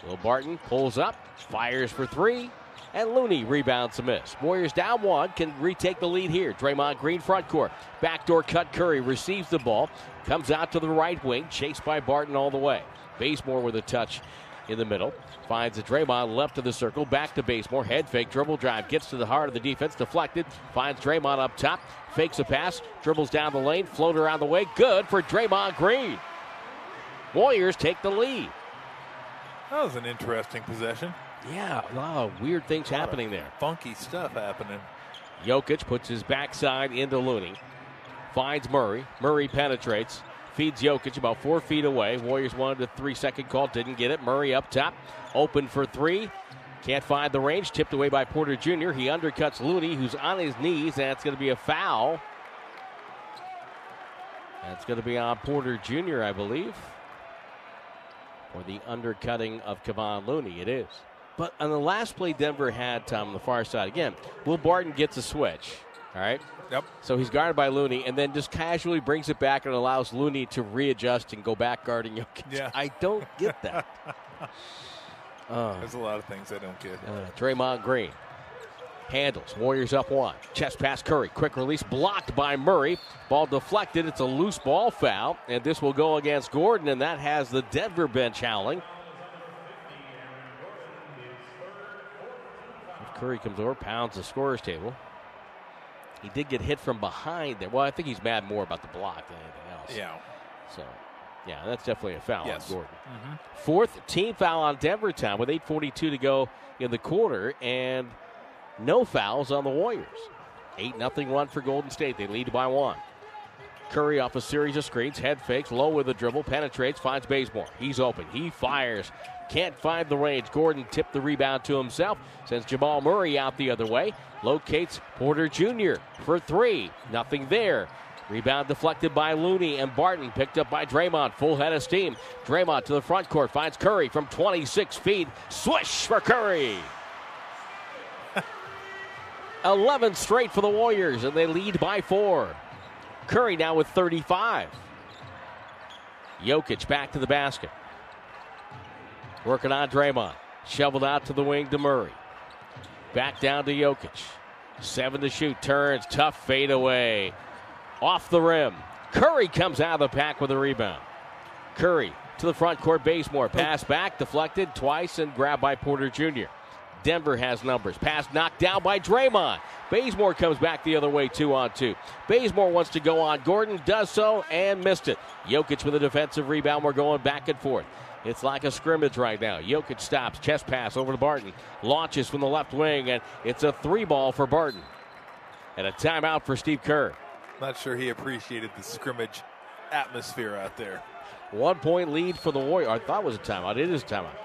Will Barton pulls up, fires for three, and Looney rebounds a miss. Warriors down one, can retake the lead here. Draymond Green front court. Backdoor cut Curry receives the ball, comes out to the right wing, chased by Barton all the way. Bazemore with a touch in the middle. Finds a Draymond left of the circle, back to Bazemore. Head fake, dribble drive, gets to the heart of the defense, deflected. Finds Draymond up top, fakes a pass, dribbles down the lane, float around the way. Good for Draymond Green. Warriors take the lead. That was an interesting possession. Yeah, a lot of weird things happening there. Funky stuff happening. Jokic puts his backside into Looney. Finds Murray. Murray penetrates. Feeds Jokic about four feet away. Warriors wanted a three second call. Didn't get it. Murray up top. Open for three. Can't find the range. Tipped away by Porter Jr. He undercuts Looney, who's on his knees. That's going to be a foul. That's going to be on Porter Jr., I believe. For the undercutting of Kevon Looney. It is. But on the last play Denver had, Tom, on the far side, again, Will Barton gets a switch. All right? Yep. So he's guarded by Looney and then just casually brings it back and allows Looney to readjust and go back guarding Jokic. Yeah. I don't get that. There's a lot of things I don't get. Uh, Draymond Green handles. Warriors up one. Chest pass Curry. Quick release blocked by Murray. Ball deflected. It's a loose ball foul. And this will go against Gordon, and that has the Denver bench howling. If Curry comes over, pounds the scorer's table. He did get hit from behind there. Well, I think he's mad more about the block than anything else. Yeah. So, yeah, that's definitely a foul Yes. on Gordon. Mm-hmm. Fourth team foul on Denver Town with 8.42 to go in the quarter, and no fouls on the Warriors. 8 nothing run for Golden State. They lead by one. Curry off a series of screens, head fakes, low with a dribble, penetrates, finds Bazemore. He's open. He fires. Can't find the range. Gordon tipped the rebound to himself. Sends Jamal Murray out the other way. Locates Porter Jr. for three. Nothing there. Rebound deflected by Looney and Barton. Picked up by Draymond. Full head of steam. Draymond to the front court. Finds Curry from 26 feet. Swish for Curry. 11 straight for the Warriors, and they lead by four. Curry now with 35. Jokic back to the basket. Working on Draymond. Shoveled out to the wing to Murray. Back down to Jokic. Seven to shoot. Turns. Tough fadeaway. Off the rim. Curry comes out of the pack with a rebound. Curry to the front court. Bazemore. Pass back. Deflected twice and grabbed by Porter Jr. Denver has numbers. Pass knocked down by Draymond. Bazemore comes back the other way, two on two. Bazemore wants to go on. Gordon does so and missed it. Jokic with a defensive rebound. We're going back and forth. It's like a scrimmage right now. Jokic stops, chest pass over to Barton, launches from the left wing, and it's a three ball for Barton. And a timeout for Steve Kerr. Not sure he appreciated the scrimmage atmosphere out there. One point lead for the Warriors. I thought it was a timeout. It is a timeout.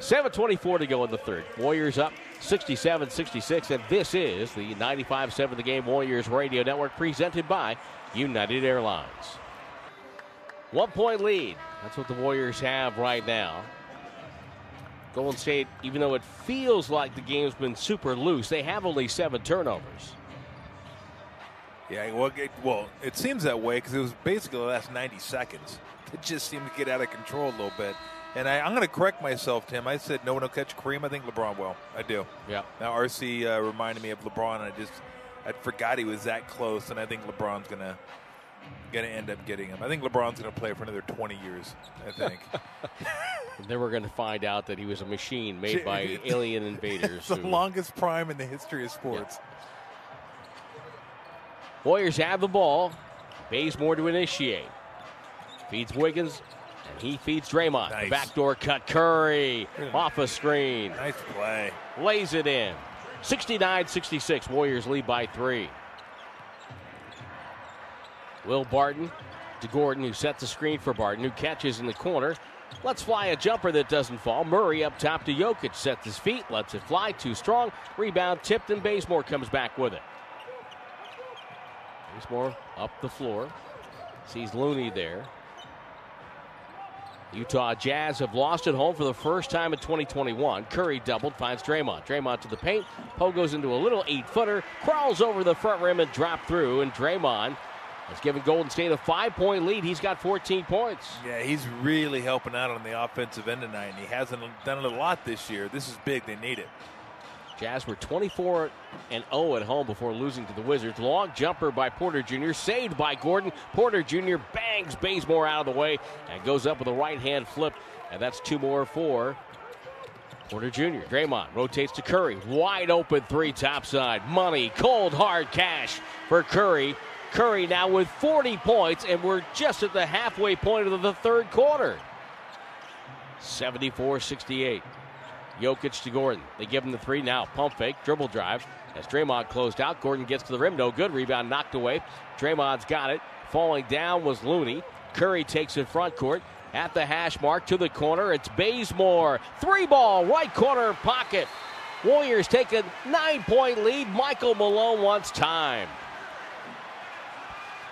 7.24 to go in the third. Warriors up 67 66, and this is the 95 7 the game Warriors Radio Network presented by United Airlines. One point lead. That's what the Warriors have right now. Golden State, even though it feels like the game's been super loose, they have only seven turnovers. Yeah, well, it, well, it seems that way because it was basically the last 90 seconds. It just seemed to get out of control a little bit. And I, am going to correct myself, Tim. I said no one will catch Kareem. I think LeBron will. I do. Yeah. Now RC uh, reminded me of LeBron. And I just I forgot he was that close, and I think LeBron's going to going to end up getting him. I think LeBron's going to play for another 20 years. I think. then we're going to find out that he was a machine made by alien invaders. It's the who, longest prime in the history of sports. Yeah. Warriors have the ball. Bazemore to initiate. Feeds Wiggins, he feeds Draymond. Nice. Backdoor cut. Curry off a screen. Nice play. Lays it in. 69 66. Warriors lead by three. Will Barton to Gordon, who sets the screen for Barton, who catches in the corner. Let's fly a jumper that doesn't fall. Murray up top to Jokic, sets his feet, lets it fly, too strong. Rebound tipped, and Bazemore comes back with it. Bazemore up the floor. Sees Looney there. Utah Jazz have lost at home for the first time in 2021. Curry doubled, finds Draymond. Draymond to the paint. Poe goes into a little eight footer, crawls over the front rim and drop through. And Draymond has given Golden State a five point lead. He's got 14 points. Yeah, he's really helping out on the offensive end tonight. And he hasn't done it a lot this year. This is big. They need it. Jazz were 24 and 0 at home before losing to the Wizards. Long jumper by Porter Jr., saved by Gordon. Porter Jr. bangs Bazemore out of the way and goes up with a right hand flip. And that's two more for Porter Jr. Draymond rotates to Curry. Wide open three topside. Money, cold hard cash for Curry. Curry now with 40 points, and we're just at the halfway point of the third quarter. 74 68. Jokic to Gordon. They give him the three now. Pump fake, dribble drive. As Draymond closed out, Gordon gets to the rim. No good. Rebound knocked away. Draymond's got it. Falling down was Looney. Curry takes it front court. At the hash mark to the corner. It's Bazemore. Three ball, right corner pocket. Warriors take a nine point lead. Michael Malone wants time.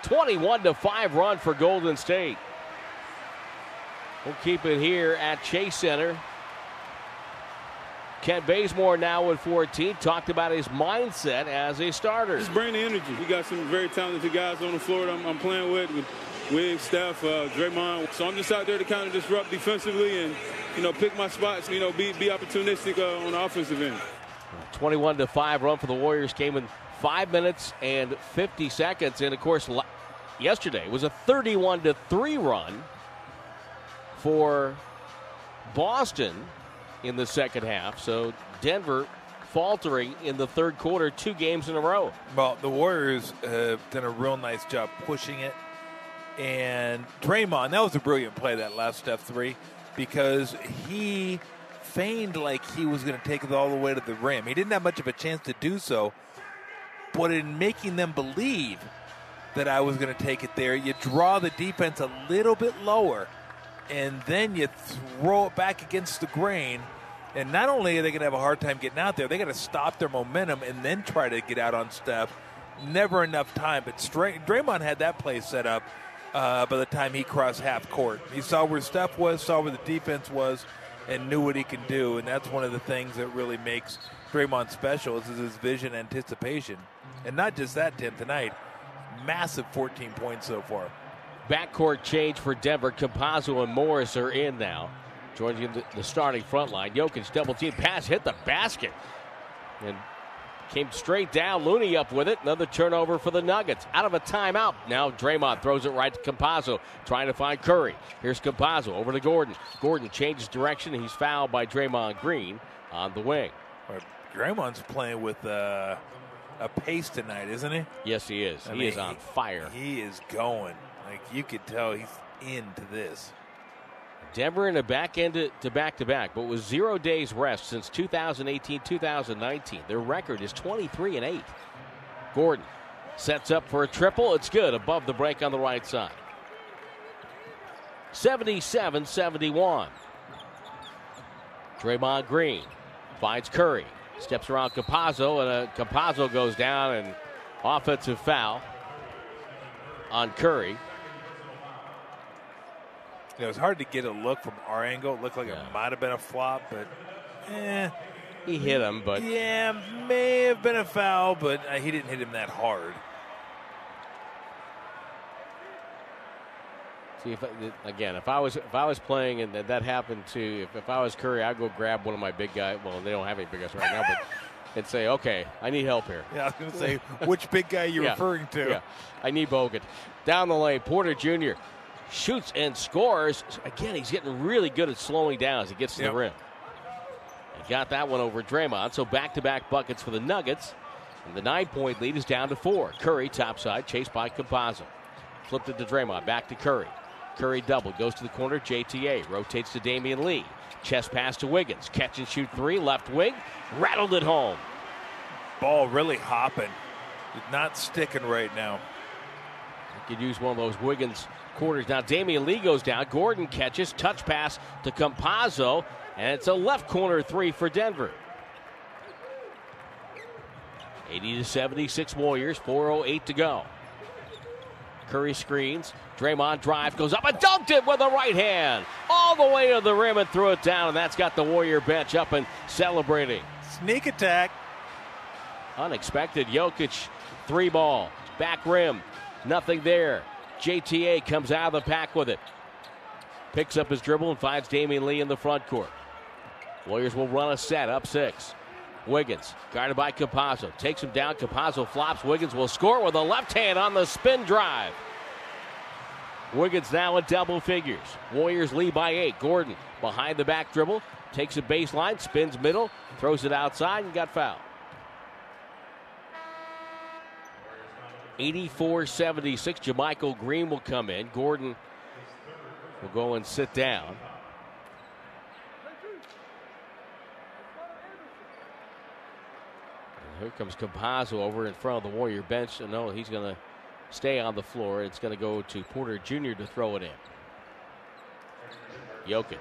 21 to 5 run for Golden State. We'll keep it here at Chase Center. Kent Bazemore now with 14. Talked about his mindset as a starter. Just bring the energy. We got some very talented guys on the floor that I'm, I'm playing with, with Wiggs, Steph, uh, Draymond. So I'm just out there to kind of disrupt defensively and, you know, pick my spots, you know, be, be opportunistic uh, on the offensive end. 21 to 5 run for the Warriors came in 5 minutes and 50 seconds. And of course, yesterday was a 31 to 3 run for Boston in the second half. So Denver faltering in the third quarter, two games in a row. Well, the Warriors have done a real nice job pushing it. And Draymond, that was a brilliant play, that last step three, because he feigned like he was going to take it all the way to the rim. He didn't have much of a chance to do so, but in making them believe that I was going to take it there, you draw the defense a little bit lower and then you throw it back against the grain. And not only are they going to have a hard time getting out there, they got to stop their momentum and then try to get out on Steph. Never enough time. But Stray- Draymond had that play set up uh, by the time he crossed half court. He saw where Steph was, saw where the defense was, and knew what he can do. And that's one of the things that really makes Draymond special is his vision anticipation. And not just that, Tim, tonight, massive 14 points so far. Backcourt change for Denver. Campazzo and Morris are in now. Joining the, the starting front line. Jokic double team pass hit the basket. And came straight down. Looney up with it. Another turnover for the Nuggets. Out of a timeout. Now Draymond throws it right to Campazzo, trying to find Curry. Here's Campazzo over to Gordon. Gordon changes direction. He's fouled by Draymond Green on the wing. Draymond's playing with uh, a pace tonight, isn't he? Yes, he is. I he mean, is on fire. He is going. Like you could tell he's into this. Denver in a back end to back to back, but with zero days rest since 2018 2019. Their record is 23 and 8. Gordon sets up for a triple. It's good above the break on the right side. 77 71. Draymond Green finds Curry. Steps around Campazzo, and uh, Campazzo goes down and offensive foul on Curry. It was hard to get a look from our angle. It looked like Yeah. it might have been a flop, but eh. He hit him, but Yeah, may have been a foul, but uh, he didn't hit him that hard. See if I, again, if I was if I was playing and that, that happened to if, if I was Curry, I'd go grab one of my big guys. Well, they don't have any big guys right now, but and say, okay, I need help here. Yeah, I was going to say, which big guy you Yeah. referring to? Yeah, I need Bogut down the lane. Porter Jr. shoots and scores. Again, he's getting really good at slowing down as he gets to Yep. the rim. He got that one over Draymond. So back-to-back buckets for the Nuggets. And the nine-point lead is down to four. Curry topside, chased by Campazzo. Flipped it to Draymond. Back to Curry. Curry double. Goes to the corner. JTA. Rotates to Damion Lee. Chest pass to Wiggins. Catch and shoot three. Left wing. Rattled it home. Ball really hopping. Not sticking right now. You Could use one of those Wiggins quarters. Now Damion Lee goes down. Gordon catches. Touch pass to Campazzo. And it's a left corner three for Denver. 80 to 76 Warriors. 4.08 to go. Curry screens. Draymond drive goes up and dunked it with the right hand. All the way to the rim and threw it down. And that's got the Warrior bench up and celebrating. Sneak attack. Unexpected Jokic three ball. Back rim. Nothing there. JTA comes out of the pack with it. Picks up his dribble and finds Damion Lee in the front court. Warriors will run a set up six. Wiggins, guarded by Campazzo, takes him down. Campazzo flops. Wiggins will score with a left hand on the spin drive. Wiggins now in double figures. Warriors lead by eight. Gordon behind the back dribble, takes a baseline, spins middle, throws it outside, and got fouled. 84 76. JaMychal Green will come in. Gordon will go and sit down. And here comes Campazzo over in front of the Warrior bench. And no, he's going to stay on the floor. It's going to go to Porter Jr. to throw it in. Jokic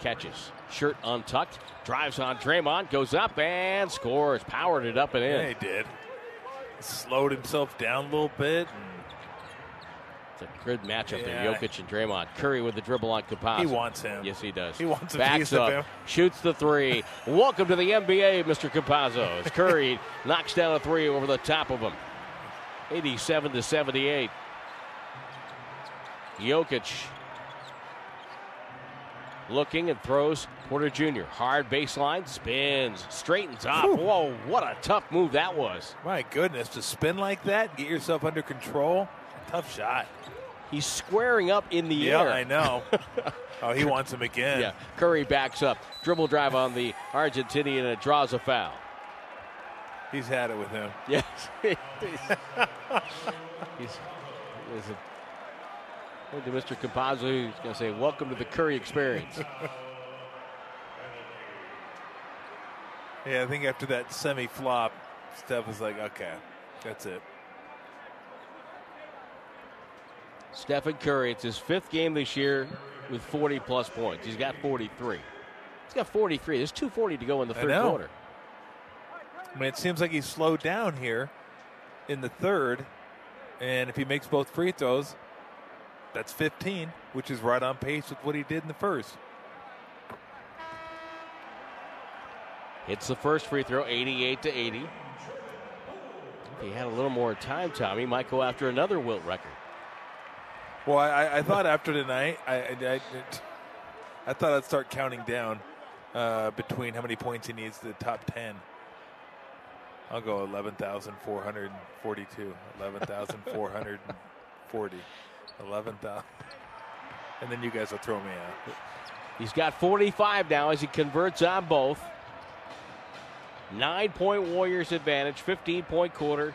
catches, shirt untucked, drives on Draymond, goes up and scores. Powered it up and in. He did. Slowed himself down a little bit. It's a good matchup Yeah. there. Jokic and Draymond. Curry with the dribble on Campazzo. He wants him. Yes, he does. He wants a Backs up, him. shoots the three. Welcome to the NBA, Mr. Campazzo. As Curry knocks down a three over the top of him. 87 to 78. Jokic looking and throws Porter Jr. Hard baseline, spins, straightens up. Whoa, what a tough move that was. my goodness, to spin like that, get yourself under control. Tough shot. He's squaring up in the Yeah, air. Yeah, I know. oh, he wants him again. Yeah, Curry backs up, dribble drive on the Argentinian, and it draws a foul. He's had it with him. Yes, he's, he's, he's a, to Mr. Campazzo, who's going to say, "Welcome to the Curry experience." Yeah, I think after that semi flop, Steph was like, okay, that's it. Stephen Curry, it's his fifth game this year with 40 plus points. He's got 43. He's got 43. There's 240 to go in the I third know. quarter. I mean, it seems like he's slowed down here in the third. And if he makes both free throws, that's 15, which is right on pace with what he did in the first. Hits the first free throw, 88 to 80. If he had a little more time, Tommy might go after another Wilt record. Well, I, I thought after tonight, I, I, I, I thought I'd start counting down uh, between how many points he needs to the top 10. I'll go 11,442, 11,440, 11,000. And then you guys will throw me out. He's got 45 now as he converts on both. Nine point Warriors advantage, 15 point quarter.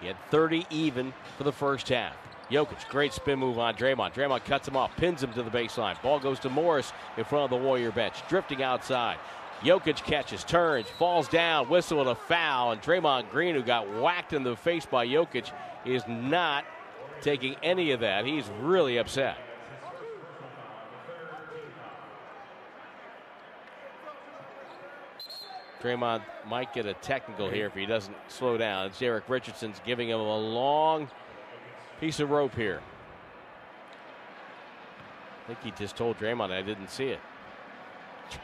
He had 30 even for the first half. Jokic, great spin move on Draymond. Draymond cuts him off, pins him to the baseline. Ball goes to Morris in front of the Warrior bench, drifting outside. Jokic catches, turns, falls down, whistle and a foul, and Draymond Green, who got whacked in the face by Jokic, is not taking any of that. He's really upset. Draymond might get a technical here if he doesn't slow down. It's Eric Richardson's giving him a long piece of rope here. I think he just told Draymond I didn't see it.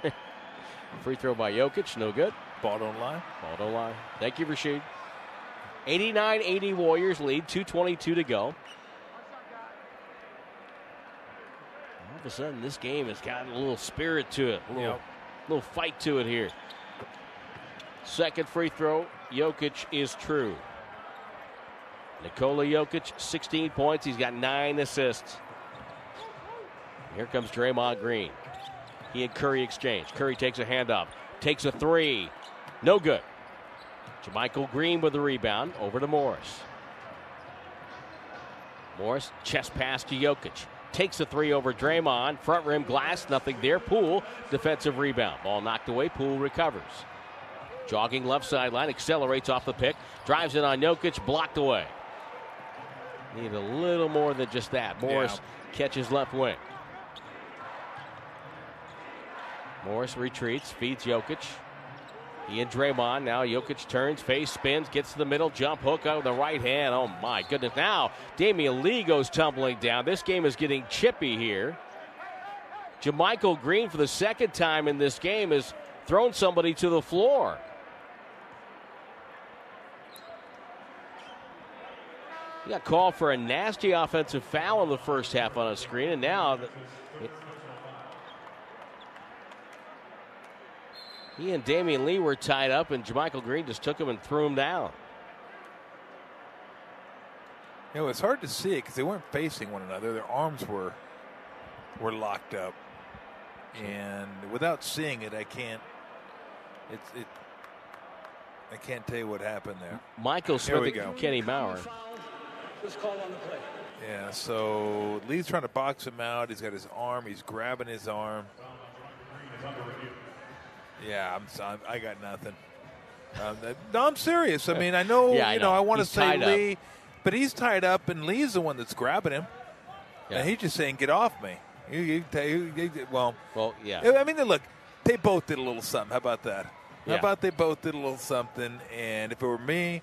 Free throw by Jokic, no good. Ball don't lie. Ball don't lie. Thank you, Rasheed. 89 80 Warriors lead, 2.22 to go. All of a sudden, this game has gotten a little spirit to it, a little, Yep. little fight to it here. Second free throw, Jokic is true. Nikola Jokic, 16 points. He's got nine assists. Here comes Draymond Green. He and Curry exchange. Curry takes a handoff, takes a three. No good. JaMychal Green with the rebound. Over to Morris. Morris, chest pass to Jokic. Takes a three over Draymond. Front rim glass, nothing there. Poole, defensive rebound. Ball knocked away. Poole recovers. Jogging left sideline, accelerates off the pick, drives it on Jokic, blocked away. Need a little more than just that. Morris catches left wing. Morris retreats, feeds Jokic. He and Draymond. Now Jokic turns, face spins, gets to the middle, jump hook out with the right hand. Oh my goodness. Now Damion Lee goes tumbling down. This game is getting chippy here. JaMychal Green, for the second time in this game, has thrown somebody to the floor. He got called for a nasty offensive foul in the first half on a screen, and now he and Damion Lee were tied up, and JaMychal Green just took him and threw him down. Know, it's hard to see it because they weren't facing one another. Their arms were were locked up, and without seeing it, I can't. It's it. I can't tell you what happened there. Michael Smith and go. Kenny Mauer. was. Yeah, so Lee's trying to box him out. He's got his arm. He's grabbing his arm. Yeah, I'm. so- I got nothing. Um, no, I'm serious. I mean, I know. Yeah, I you know, know. I want to say tied up. Lee, but he's tied up, and Lee's the one that's grabbing him. Yeah. And he's just saying, "Get off me." You, you, you, you, well, Well, yeah. I mean, look, they both did a little something. How about that? How Yeah. about they both did a little something? And if it were me,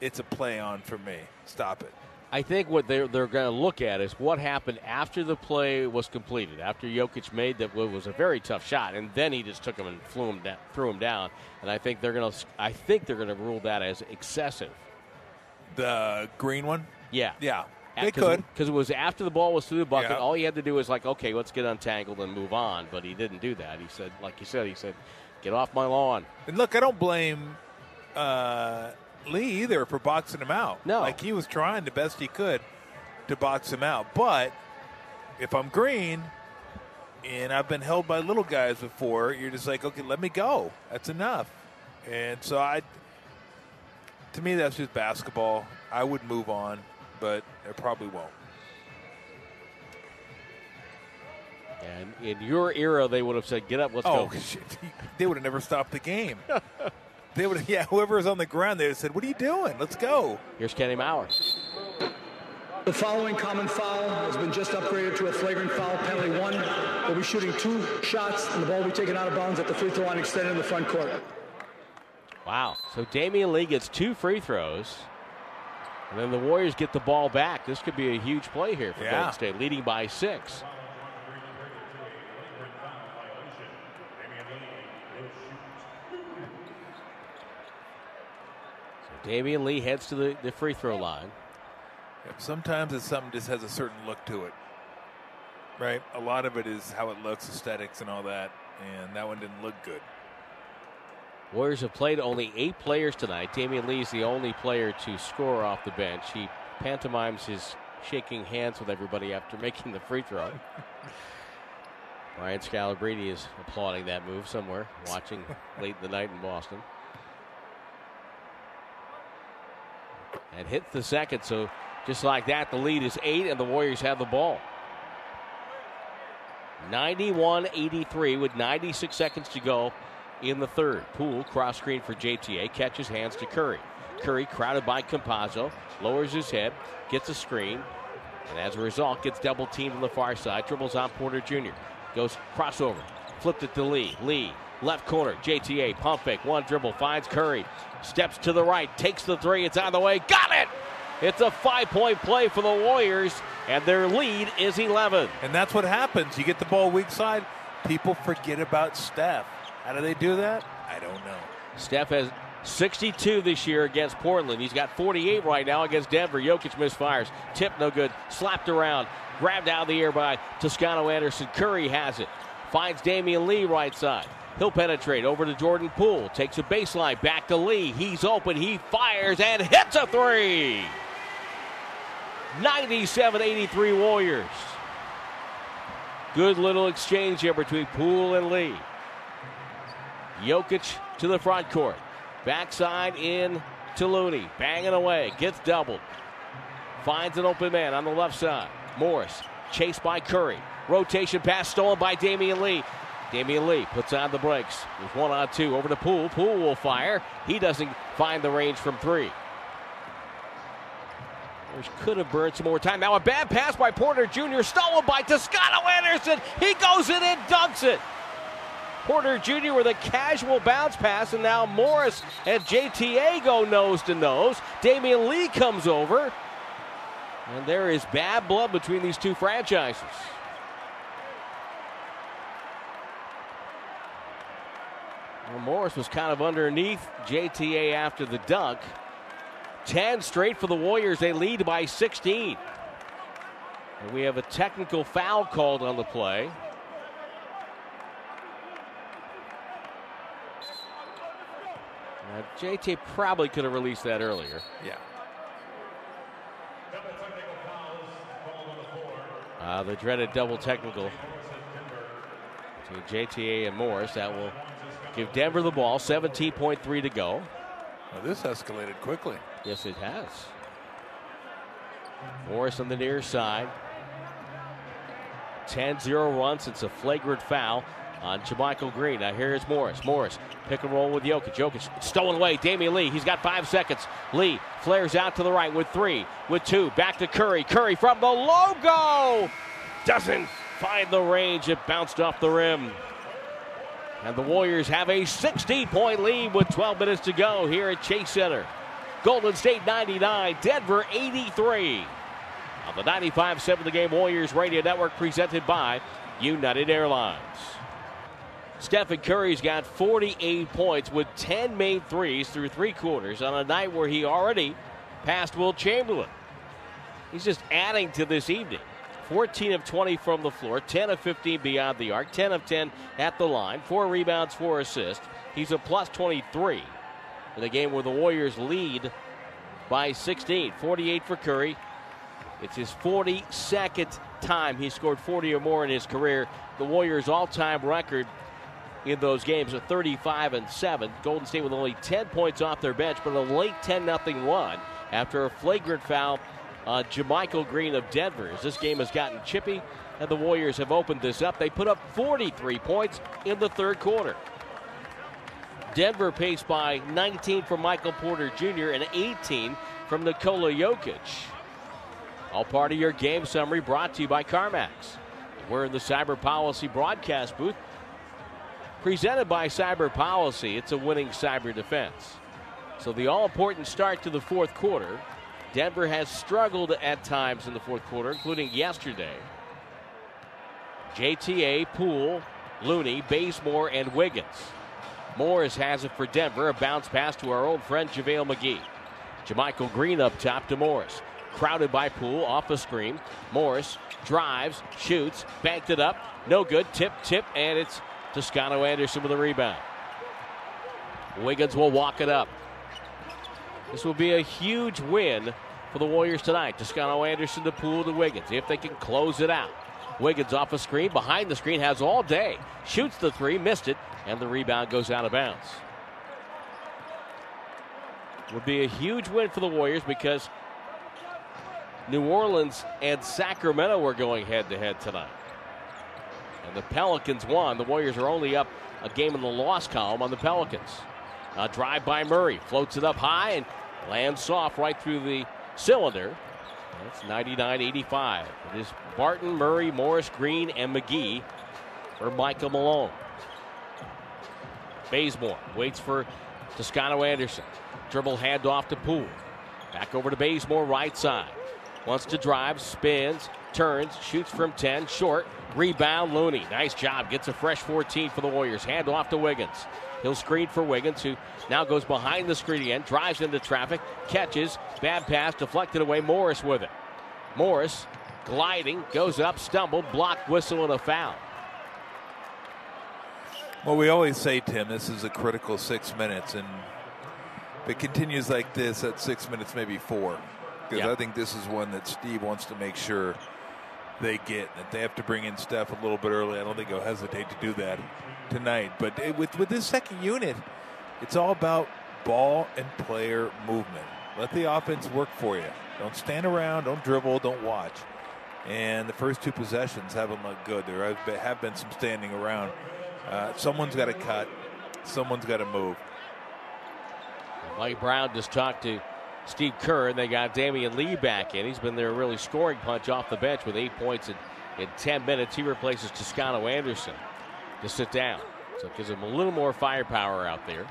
it's a play on for me. Stop it. I think what they're they're going to look at is what happened after the play was completed. After Jokic made that what was a very tough shot, and then he just took him and flew him down, threw him down. And I think they're going to I think they're going to rule that as excessive. The green one. Yeah, Yeah, they Cause could. it, because it was after the ball was through the bucket. Yeah. All he had to do was like, okay, let's get untangled and move on. But he didn't do that. He said, like you said, he said, get off my lawn. And look, I don't blame uh, Lee either for boxing him out. No. like he was trying the best he could to box him out. But if I'm green and I've been held by little guys before, you're just like, okay, let me go. That's enough. And so I, to me, that's just basketball. I would move on, but I probably won't. And in your era, they would have said, get up, let's Oh, go. shit. They would have never stopped the game. they would yeah, whoever was on the ground, they would have said, what are you doing? Let's go. Here's Kenny Mauer. The following common foul has been just upgraded to a flagrant foul penalty one. We'll be shooting two shots, and the ball will be taken out of bounds at the free throw line extended in the front court. Wow. So Damion Lee gets two free throws. And then the Warriors get the ball back. This could be a huge play here for Yeah. Golden State, leading by six. Damion Lee heads to the, the free throw line. Sometimes it's something just has a certain look to it, right? A lot of it is how it looks, aesthetics, and all that. And that one didn't look good. Warriors have played only eight players tonight. Damion Lee is the only player to score off the bench. He pantomimes his shaking hands with everybody after making the free throw. Brian Scalabrine is applauding that move somewhere, watching late in the night in Boston. And hits the second, so just like that, the lead is eight, and the Warriors have the ball. 91 83 with 96 seconds to go in the third. Poole cross screen for JTA, catches hands to Curry. Curry crowded by Campazzo, lowers his head, gets a screen, and as a result gets double teamed on the far side. Dribbles on Porter Jr. Goes crossover, flipped it to Lee. Lee left corner. JTA pump fake, one dribble finds Curry, steps to the right, takes the three. It's out of the way, got it. It's a five point play for the Warriors, and their lead is 11. And that's what happens. You get the ball weak side, people forget about Steph. How do they do that? I don't know. Steph has 62 this year against Portland. He's got 48 right now against Denver. Jokic misfires. Tip no good. Slapped around. Grabbed out of the air by Toscano Anderson. Curry has it. Finds Damion Lee right side. He'll penetrate over to Jordan Poole. Takes a baseline back to Lee. He's open. He fires and hits a three. 97 83 Warriors. Good little exchange here between Poole and Lee. Jokic to the front court. Backside in to Looney. Banging away. Gets doubled. Finds an open man on the left side. Morris chased by Curry. Rotation pass stolen by Damion Lee. Damion Lee puts on the brakes. With one on two. Over to Poole. Poole will fire. He doesn't find the range from three. Warriors could have burned some more time. Now a bad pass by Porter Jr. Stolen by Toscano Anderson. He goes in and dunks it. Porter Jr. with a casual bounce pass, and now Morris and JTA go nose to nose. Damion Lee comes over, and there is bad blood between these two franchises. Well, Morris was kind of underneath JTA after the dunk. 10 straight for the Warriors. They lead by 16. And we have a technical foul called on the play. Uh, JT probably could have released that earlier. Yeah. Uh, the dreaded double technical to JTA and Morris. That will give Denver the ball. 17.3 to go. Well, this escalated quickly. Yes, it has. Morris on the near side. 10 0 runs. It's a flagrant foul on JaMychal Green. Now here's Morris. Morris pick and roll with Jokic. Jokic stolen away. Damion Lee. He's got five seconds. Lee flares out to the right with three, with two. Back to Curry. Curry from the logo. Doesn't find the range. It bounced off the rim. And the Warriors have a 16 point lead with 12 minutes to go here at Chase Center. Golden State 99, Denver 83. On the 95 7 the game Warriors Radio Network presented by United Airlines. Stephen Curry's got 48 points with 10 made threes through three quarters on a night where he already passed Wilt Chamberlain. He's just adding to this evening. 14 of 20 from the floor, 10 of 15 beyond the arc, 10 of 10 at the line, four rebounds, four assists. He's a plus 23 in a game where the Warriors lead by 16. 48 for Curry. It's his 42nd time he scored 40 or more in his career. The Warriors' all-time record in those games are 35 and 7. Golden State with only 10 points off their bench, but a late 10 0 run after a flagrant foul Uh, on JaMychal Green of Denver. As this game has gotten chippy, and the Warriors have opened this up. They put up 43 points in the third quarter. Denver paced by 19 from Michael Porter Jr. and 18 from Nikola Jokic. All part of your game summary brought to you by CarMax. We're in the Cyber Policy broadcast booth presented by Cyber Policy. It's a winning cyber defense. So the all important start to the fourth quarter. Denver has struggled at times in the fourth quarter, including yesterday. JTA, Poole, Looney, Bazemore, and Wiggins. Morris has it for Denver. A bounce pass to our old friend JaVale McGee. JaMychal Green up top to Morris. Crowded by Poole off the screen. Morris drives, shoots, banked it up. No good. Tip, tip, and it's Toscano Anderson with a rebound. Wiggins will walk it up. This will be a huge win for the Warriors tonight. Toscano Anderson to Poole to Wiggins. If they can close it out. Wiggins off a screen, behind the screen, has all day. Shoots the three, missed it, and the rebound goes out of bounds. Would be a huge win for the Warriors because New Orleans and Sacramento were going head to head tonight. And the Pelicans won. The Warriors are only up a game in the loss column on the Pelicans. A drive by Murray, floats it up high and lands soft right through the cylinder. That's 99 85. It is Barton, Murray, Morris, Green, and McGee for Michael Malone. Bazemore waits for Toscano Anderson. Dribble handoff to Poole. Back over to Bazemore, right side. Wants to drive, spins, turns, shoots from 10, short. Rebound, Looney. Nice job. Gets a fresh 14 for the Warriors. Hand off to Wiggins. He'll screen for Wiggins, who now goes behind the screen again, drives into traffic, catches, bad pass, deflected away. Morris with it. Morris gliding, goes up, stumbled, blocked, whistle, and a foul. Well, we always say, Tim, this is a critical six minutes, and if it continues like this at six minutes, maybe four, because Yeah. I think this is one that Steve wants to make sure they get. If they have to bring in Steph a little bit early, I don't think he'll hesitate to do that tonight. But it, with with this second unit, it's all about ball and player movement. Let the offense work for you. Don't stand around. Don't dribble. Don't watch. And the first two possessions haven't looked good. There have been, have been some standing around. Uh, someone's got to cut. Someone's got to move. Mike Brown just talked to Steve Kerr, and they got Damion Lee back in. He's been their really scoring punch off the bench with eight points in, in 10 minutes. He replaces Toscano Anderson to sit down. So it gives him a little more firepower out there.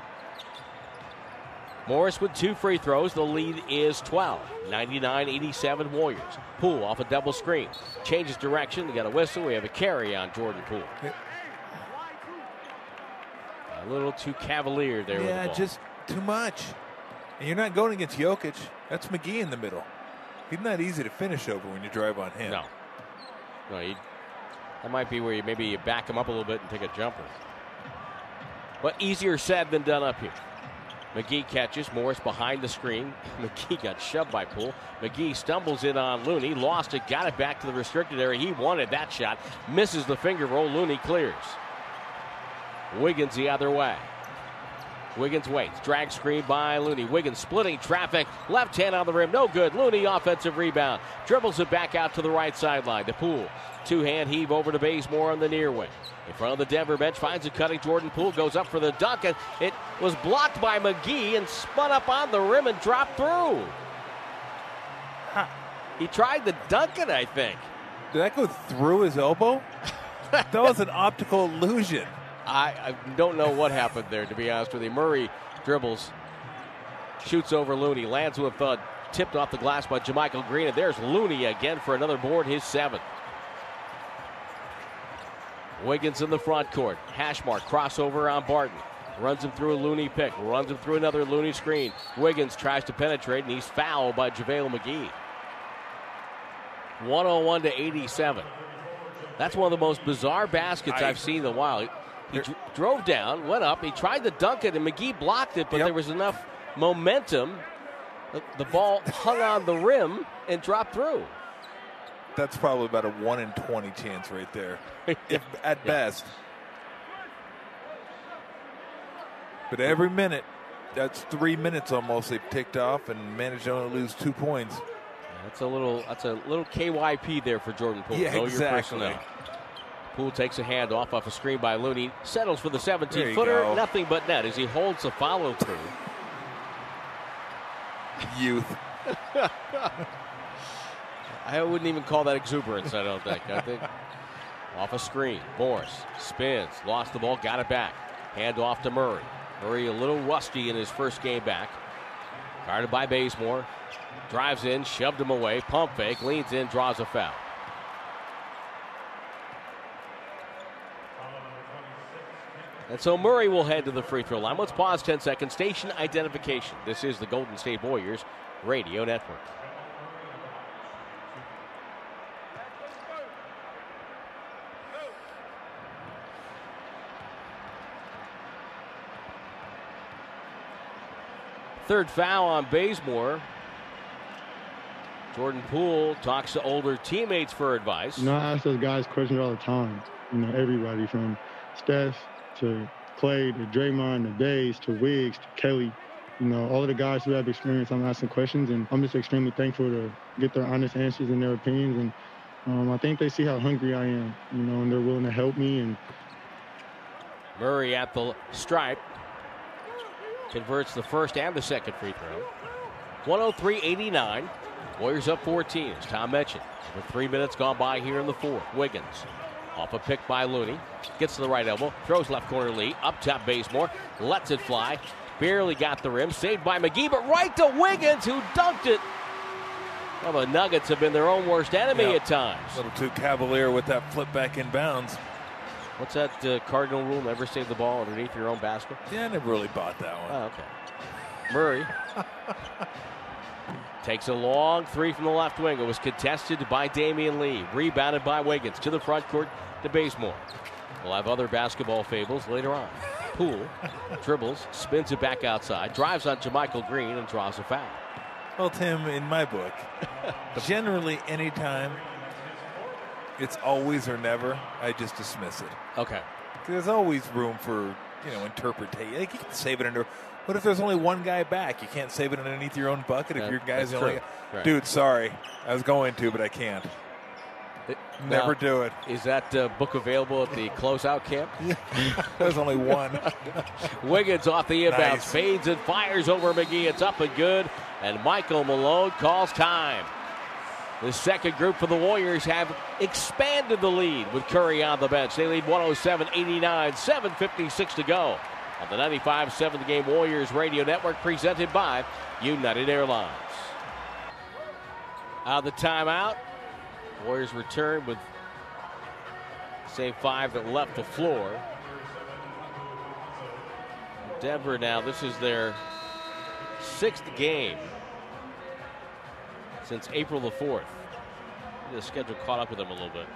Morris with two free throws. The lead is 12. 99 87 Warriors. Poole off a double screen. Changes direction. They got a whistle. We have a carry on Jordan Poole. A little too cavalier there with the Yeah, ball. just too much. And you're not going against Jokic. That's McGee in the middle. He's not easy to finish over when you drive on him. No. No, you, that might be where you maybe you back him up a little bit and take a jumper. But easier said than done up here. McGee catches. Morris behind the screen. McGee got shoved by Poole. McGee stumbles in on Looney. Lost it. Got it back to the restricted area. He wanted that shot. Misses the finger roll. Looney clears. Wiggins the other way. Wiggins waits. Drag screen by Looney. Wiggins splitting traffic. Left hand on the rim. No good. Looney offensive rebound. Dribbles it back out to the right sideline. To Poole. Two hand heave over to Bazemore on the near wing. In front of the Denver bench. Finds a cutting Jordan Poole. Goes up for the dunk. And it was blocked by McGee and spun up on the rim and dropped through. He tried the dunk it, I think. Did that go through his elbow? that was an optical illusion. I, I don't know what happened there, to be honest with you. Murray dribbles, shoots over Looney, lands with a thud, tipped off the glass by JaMychal Green, and there's Looney again for another board, his seventh. Wiggins in the front court. Hash mark, crossover on Barton. Runs him through a Looney pick, runs him through another Looney screen. Wiggins tries to penetrate, and he's fouled by JaVale McGee. 101 to 87. That's one of the most bizarre baskets I- I've seen in a while. He, dr- drove down, went up, he tried to dunk it, and McGee blocked it, but Yep. there was enough momentum. The, the ball hung on the rim and dropped through. That's probably about a 1 in 20 chance right there, if, at best. But every minute, that's three minutes almost they've ticked off and managed to only lose two points. That's a little. That's a little KYP there for Jordan Poole. Yeah, know exactly. Poole takes a hand off off a screen by Looney, settles for the There 17 you footer, go. nothing but net as he holds the follow through. Youth. I wouldn't even call that exuberance, I don't think. I think off a screen. Morris spins, lost the ball, got it back. Hand off to Murray. Murray a little rusty in his first game back. Guarded by Bazemore. Drives in, shoved him away, pump fake, leans in, draws a foul. And so Murray will head to the free throw line. Let's pause 10 seconds. Station identification. This is the Golden State Warriors Radio Network. Third foul on Bazemore. Jordan Poole talks to older teammates for advice. You know, I ask those guys questions all the time. You know, everybody from Steph to Klay to Draymond to Bays to Wiggs to Kelly. You know, all of the guys who have experience, I'm asking questions, and I'm just extremely thankful to get their honest answers and their opinions. And um, I think they see how hungry I am, you know, and they're willing to help me. And Murray at the stripe converts the first and the second free throw. 103 89. Warriors up 14, as Tom mentioned. With three minutes gone by here in the fourth. Wiggins off a pick by Looney. Gets to the right elbow. Throws left corner Lee. Up top Bazemore. Lets it fly. Barely got the rim. Saved by McGee, but right to Wiggins, who dunked it. Well, the Nuggets have been their own worst enemy Yeah. at times. A little too cavalier with that flip back in bounds. What's that uh, cardinal rule? Never save the ball underneath your own basket? Yeah, I never really bought that one. Oh, okay. Murray takes a long three from the left wing. It was contested by Damion Lee, rebounded by Wiggins to the front court to Bazemore. We'll have other basketball fables later on. Poole dribbles, spins it back outside, drives on to Michael Green, and draws a foul. Well, Tim, in my book, generally anytime it's always or never, I just dismiss it. Okay. There's always room for, you know, interpretation. Like you can save it under. What if there's only one guy back? You can't save it underneath your own bucket if That- your guy's the only. true. Right. Dude, sorry. I was going to, but I can't. It- Never now, do it. Is that uh, book available at the closeout camp? There's only one. Wiggins off the inbound, Nice. fades and fires over McGee. It's up and good, and Michael Malone calls time. The second group for the Warriors have expanded the lead with Curry on the bench. They lead 107 89, 7.56 to go. On the 95 7 the game Warriors Radio Network presented by United Airlines. Out of the timeout, Warriors return with save five that left the floor. Denver now, this is their sixth game since April the 4th. The schedule caught up with them a little bit.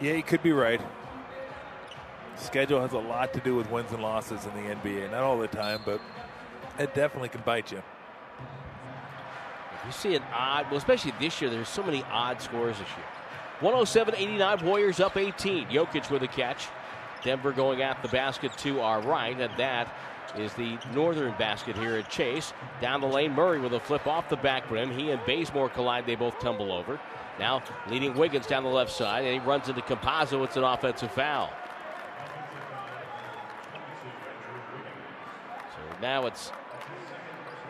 Yeah, you could be right. Schedule has a lot to do with wins and losses in the NBA. Not all the time, but it definitely can bite you. You see an odd, well, especially this year, there's so many odd scores this year. 107 89, Warriors up 18. Jokic with a catch. Denver going at the basket to our right, and that is the northern basket here at Chase. Down the lane, Murray with a flip off the back rim. He and Bazemore collide, they both tumble over. Now leading Wiggins down the left side, and he runs into Campazzo. It's an offensive foul. Now it's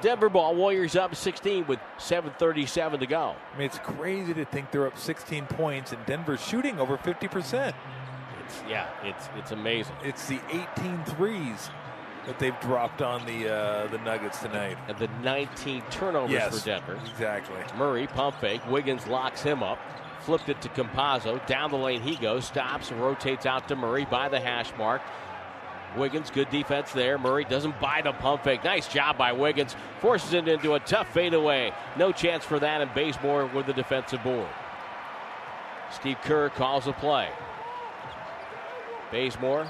Denver ball. Warriors up 16 with 7:37 to go. I mean, it's crazy to think they're up 16 points and Denver's shooting over 50%. It's yeah, it's it's amazing. It's the 18 threes that they've dropped on the uh, the Nuggets tonight. And the 19 turnovers Yes, for Denver. exactly. Murray pump fake. Wiggins locks him up. Flipped it to Campazzo. Down the lane he goes. Stops and rotates out to Murray by the hash mark. Wiggins, good defense there. Murray doesn't buy the pump fake. Nice job by Wiggins. Forces it into a tough fadeaway. No chance for that, and Bazemore with the defensive board. Steve Kerr calls a play. Bazemore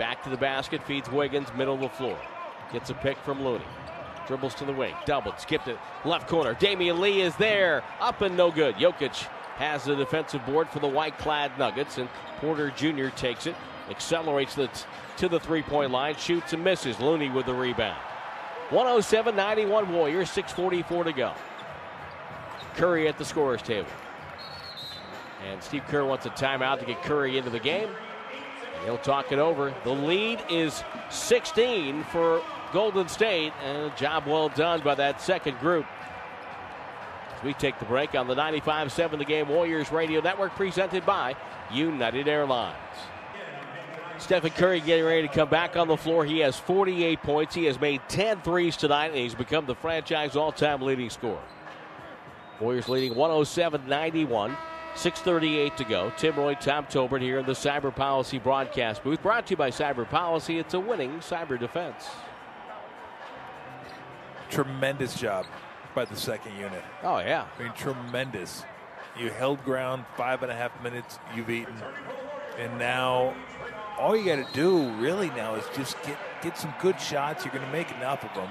back to the basket, feeds Wiggins, middle of the floor. Gets a pick from Looney. Dribbles to the wing, doubled, skipped it, left corner. Damion Lee is there, up and no good. Jokic has the defensive board for the white clad Nuggets, and Porter Jr. takes it, accelerates the to the three point line, shoots and misses. Looney with the rebound. 107 91 Warriors, 6.44 to go. Curry at the scorer's table. And Steve Kerr wants a timeout to get Curry into the game. And he'll talk it over. The lead is 16 for Golden State, and a job well done by that second group. We take the break on the 95 7 the game Warriors Radio Network, presented by United Airlines. Stephen Curry getting ready to come back on the floor. He has 48 points. He has made 10 threes tonight, and he's become the franchise all time leading scorer. Warriors leading 107 91. 6.38 to go. Tim Roye, Tom Tolbert here in the Cyber Policy broadcast booth. Brought to you by Cyber Policy. It's a winning cyber defense. Tremendous job by the second unit. Oh, yeah. I mean, tremendous. You held ground five and a half minutes, you've eaten. And now all you got to do really now is just get, get some good shots. You're going to make enough of them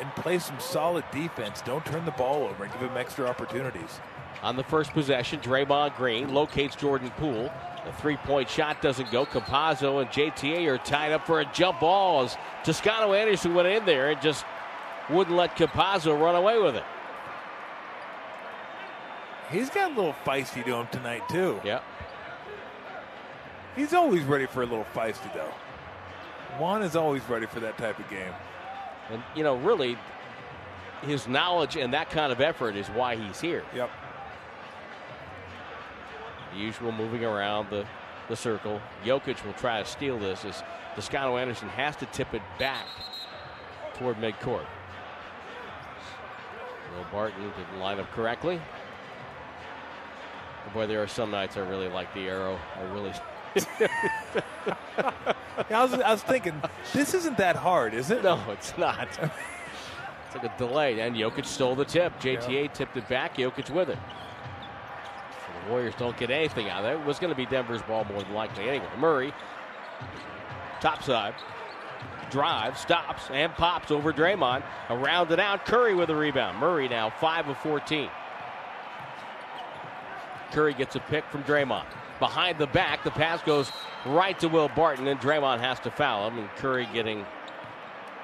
and play some solid defense. Don't turn the ball over and give them extra opportunities. On the first possession, Draymond Green locates Jordan Poole. The three point shot doesn't go. Campazzo and JTA are tied up for a jump ball as Toscano Anderson went in there and just wouldn't let Campazzo run away with it. He's got a little feisty to him tonight, too. Yeah. He's always ready for a little feisty, though. Juan is always ready for that type of game. And, you know, really, his knowledge and that kind of effort is why he's here. Yep. The usual moving around the, the circle. Jokic will try to steal this as Toscano Anderson has to tip it back toward midcourt. Will Barton didn't line up correctly. Boy, there are some nights I really like the arrow. I really. I, was, I was thinking, this isn't that hard, is it? No, it's not. it's like a delay. And Jokic stole the tip. JTA yeah. tipped it back. Jokic with it. So the Warriors don't get anything out of it. It was going to be Denver's ball more than likely. Anyway, Murray, top side, drive, stops, and pops over Draymond. Around and out. Curry with a rebound. Murray now 5 of 14. Curry gets a pick from Draymond. Behind the back, the pass goes right to Will Barton, and Draymond has to foul him. And Curry getting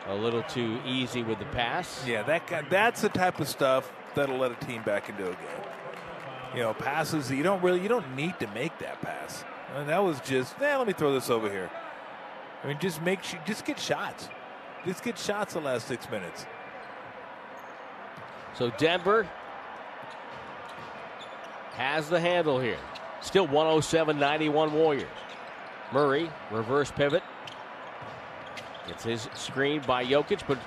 a little too easy with the pass. Yeah, that that's the type of stuff that'll let a team back into a game. You know, passes you don't really you don't need to make that pass. And that was just, eh, let me throw this over here. I mean, just make just get shots. Just get shots the last six minutes. So Denver has the handle here. Still 107 91 Warriors. Murray, reverse pivot. Gets his screen by Jokic, but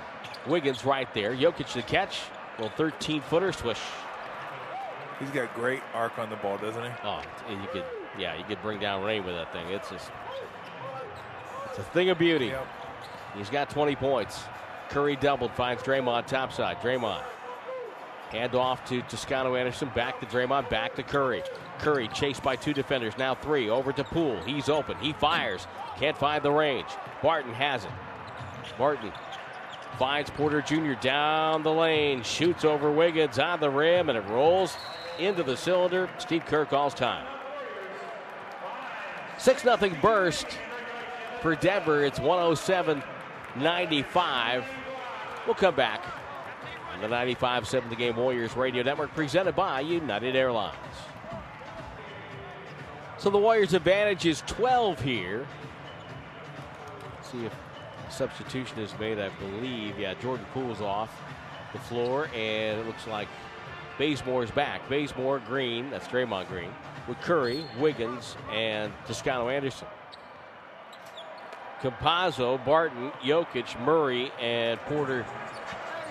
Wiggins right there. Jokic the catch. Well, 13 footer swish. He's got great arc on the ball, doesn't he? Oh, you could, yeah, you could bring down rain with that thing. It's just, it's a thing of beauty. Yep. He's got 20 points. Curry doubled, finds Draymond topside. Draymond Hand off to Toscano Anderson. Back to Draymond. Back to Curry. Curry chased by two defenders. Now three. Over to Poole. He's open. He fires. Can't find the range. Barton has it. Barton finds Porter Jr. down the lane. Shoots over Wiggins on the rim, and it rolls into the cylinder. Steve Kerr calls time. 6 0 burst for Denver. It's 107 95. We'll come back the 95.7 The Game Warriors Radio Network presented by United Airlines. So the Warriors' advantage is 12 here. Let's see if substitution is made, I believe. Yeah, Jordan Poole's off the floor, and it looks like Bazemore's back. Bazemore, Green, that's Draymond Green, with Curry, Wiggins, and Toscano Anderson. Campazzo, Barton, Jokic, Murray, and Porter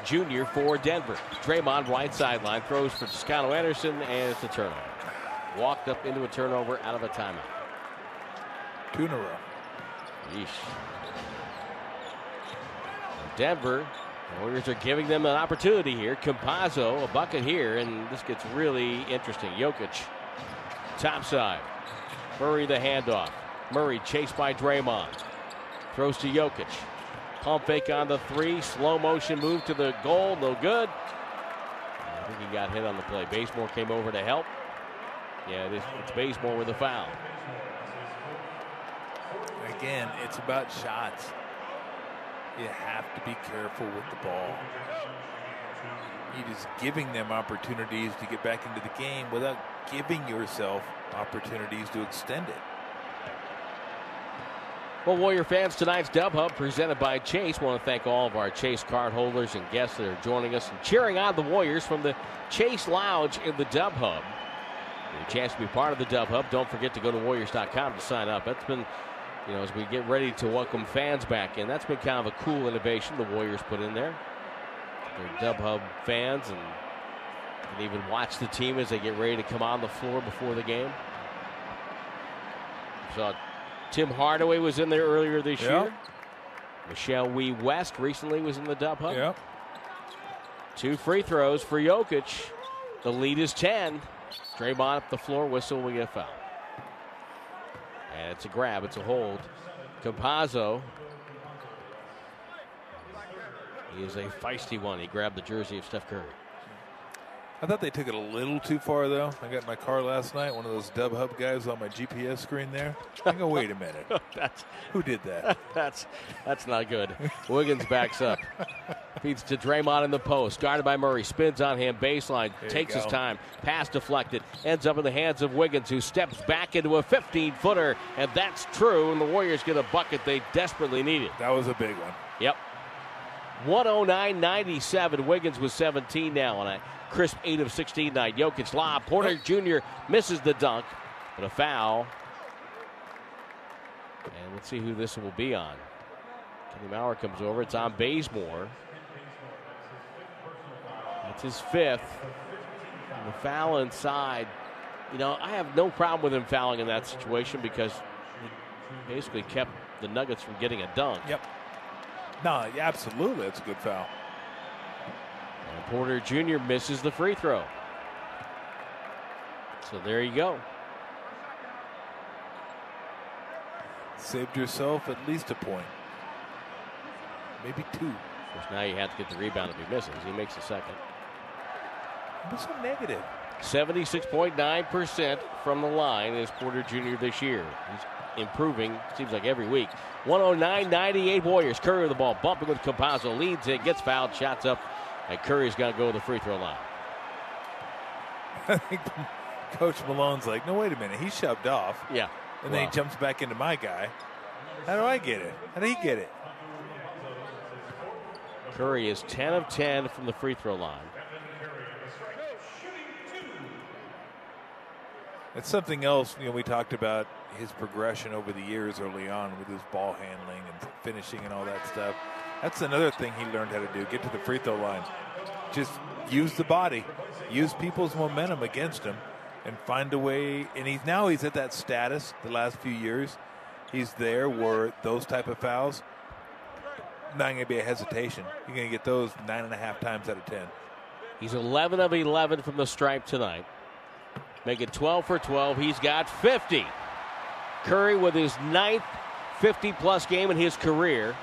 Jr. for Denver. Draymond, right sideline, throws for Toscano Anderson, and it's a turnover. Walked up into a turnover out of a timeout. Two in a row. Yeesh. Denver, the Warriors are giving them an opportunity here. Campazzo, a bucket here, and this gets really interesting. Jokic, top side. Murray the handoff. Murray chased by Draymond. Throws to Jokic. Pump fake on the three. Slow motion move to the goal. No good. I think he got hit on the play. Bazemore came over to help. Yeah, it is, it's Bazemore with a foul. Again, it's about shots. You have to be careful with the ball. You're just giving them opportunities to get back into the game without giving yourself opportunities to extend it. Well, Warrior fans, tonight's Dub Hub presented by Chase. We Want to thank all of our Chase card holders and guests that are joining us and cheering on the Warriors from the Chase Lounge in the Dub Hub. a chance to be part of the Dub Hub. Don't forget to go to Warriors.com to sign up. That's been, you know, as we get ready to welcome fans back in, that's been kind of a cool innovation the Warriors put in there. They're Dub Hub fans and can even watch the team as they get ready to come on the floor before the game. Saw Tim Hardaway was in there earlier this Yep. year. Michelle Wie West recently was in the dub hub. Yep. Two free throws for Jokic. The lead is 10. Draymond up the floor, whistle, we get a foul. And it's a grab, it's a hold. Campazzo. He is a feisty one. He grabbed the jersey of Steph Curry. I thought they took it a little too far, though. I got in my car last night. One of those Dub Hub guys on my GPS screen there. I go, wait a minute. that's Who did that? that's that's not good. Wiggins backs up. Feeds to Draymond in the post. Guarded by Murray. Spins on him. Baseline. There takes his time. Pass deflected. Ends up in the hands of Wiggins, who steps back into a 15 footer. And that's true. And the Warriors get a bucket they desperately needed. That was a big one. Yep. 109 97. Wiggins was 17 now on a crisp 8 of 16 night. Jokic lob. Porter Jr. misses the dunk, but a foul. And let's see who this will be on. Kenny Mauer comes over. It's on Bazemore. That's his fifth. And the foul inside. You know, I have no problem with him fouling in that situation because he basically kept the Nuggets from getting a dunk. Yep. No, yeah, absolutely. It's a good foul. And Porter Jr. misses the free throw. So there you go. Saved yourself at least a point. Maybe two. Of course, now you have to get the rebound if he misses. He makes the second. What's so negative? 76.9% from the line is Porter Jr. this year. He's improving, seems like every week. 109 98 Warriors. Curry with the ball, bumping with Campazzo, leads it, gets fouled, shots up, and Curry's got to go to the free throw line. I think Coach Malone's like, no, wait a minute. He shoved off. Yeah. And then he jumps back into my guy. How do I get it? How did he get it? Curry is 10 of 10 from the free throw line. It's something else. You know, we talked about his progression over the years early on with his ball handling and finishing and all that stuff. That's another thing he learned how to do: get to the free throw line, just use the body, use people's momentum against him, and find a way. And he's now he's at that status. The last few years, he's there where those type of fouls not going to be a hesitation. You're going to get those nine and a half times out of ten. He's 11 of 11 from the stripe tonight. Make it 12 for 12. He's got 50. Curry with his ninth 50 plus game in his career.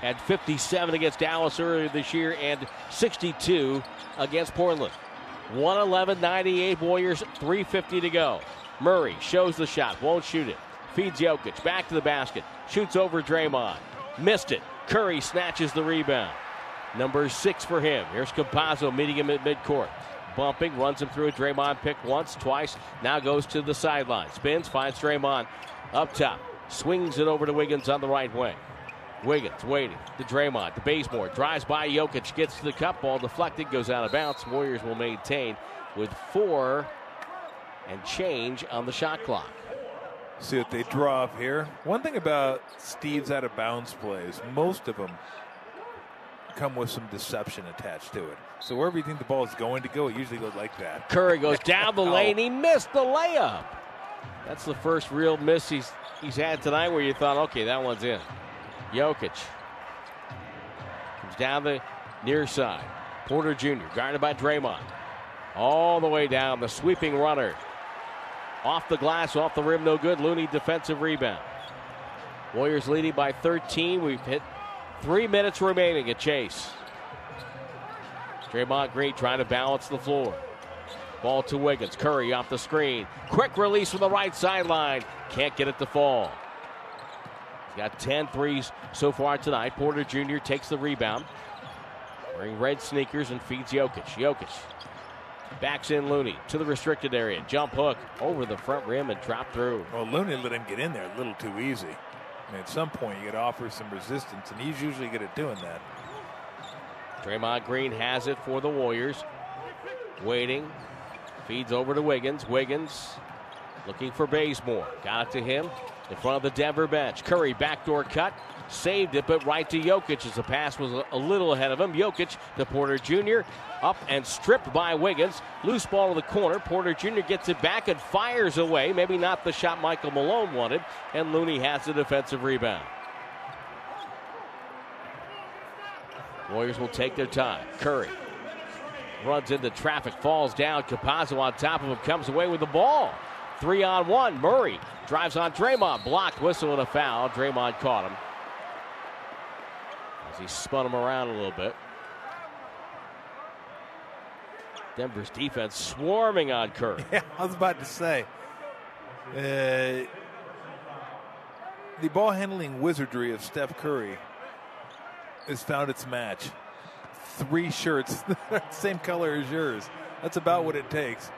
Had 57 against Dallas earlier this year and 62 against Portland. 111 98 Warriors, 350 to go. Murray shows the shot, won't shoot it. Feeds Jokic back to the basket, shoots over Draymond. Missed it. Curry snatches the rebound. Number six for him. Here's Campazzo meeting him at midcourt. Bumping, runs him through a Draymond pick once, twice. Now goes to the sideline. Spins, finds Draymond up top. Swings it over to Wiggins on the right wing. Wiggins waiting to Draymond to Bazemore. Drives by Jokic, gets to the cup, ball deflected, goes out of bounds. Warriors will maintain with four and change on the shot clock. See what they draw up here. One thing about Steve's out of bounds plays, most of them come with some deception attached to it. So wherever you think the ball is going to go, it usually goes like that. Curry goes down the Oh. lane. He missed the layup. That's the first real miss he's he's had tonight where you thought, okay, that one's in. Jokic comes down the near side. Porter Jr. guarded by Draymond. All the way down, the sweeping runner. Off the glass, off the rim, no good. Looney defensive rebound. Warriors leading by 13. We've hit three minutes remaining at Chase. Draymond Green trying to balance the floor. Ball to Wiggins. Curry off the screen. Quick release from the right sideline. Can't get it to fall. He's got 10 threes so far tonight. Porter Jr. takes the rebound. Wearing red sneakers and feeds Jokic. Jokic backs in Looney to the restricted area. Jump hook over the front rim and drop through. Well, Looney let him get in there a little too easy. Mean, at some point, you got to offer some resistance, and he's usually good at doing that. Draymond Green has it for the Warriors. Waiting. Feeds over to Wiggins. Wiggins Looking for Bazemore. Got it to him in front of the Denver bench. Curry backdoor cut. Saved it, but right to Jokic as the pass was a little ahead of him. Jokic to Porter Jr. Up and stripped by Wiggins. Loose ball to the corner. Porter Jr. gets it back and fires away. Maybe not the shot Michael Malone wanted. And Looney has the defensive rebound. Warriors will take their time. Curry runs into traffic, falls down. Campazzo on top of him, comes away with the ball. Three on one. Murray drives on Draymond. Blocked, whistle, and a foul. Draymond caught him. As he spun him around a little bit. Denver's defense swarming on Curry. Yeah, I was about to say. Uh, the ball handling wizardry of Steph Curry has found its match. Three shirts, same color as yours. That's about what it takes.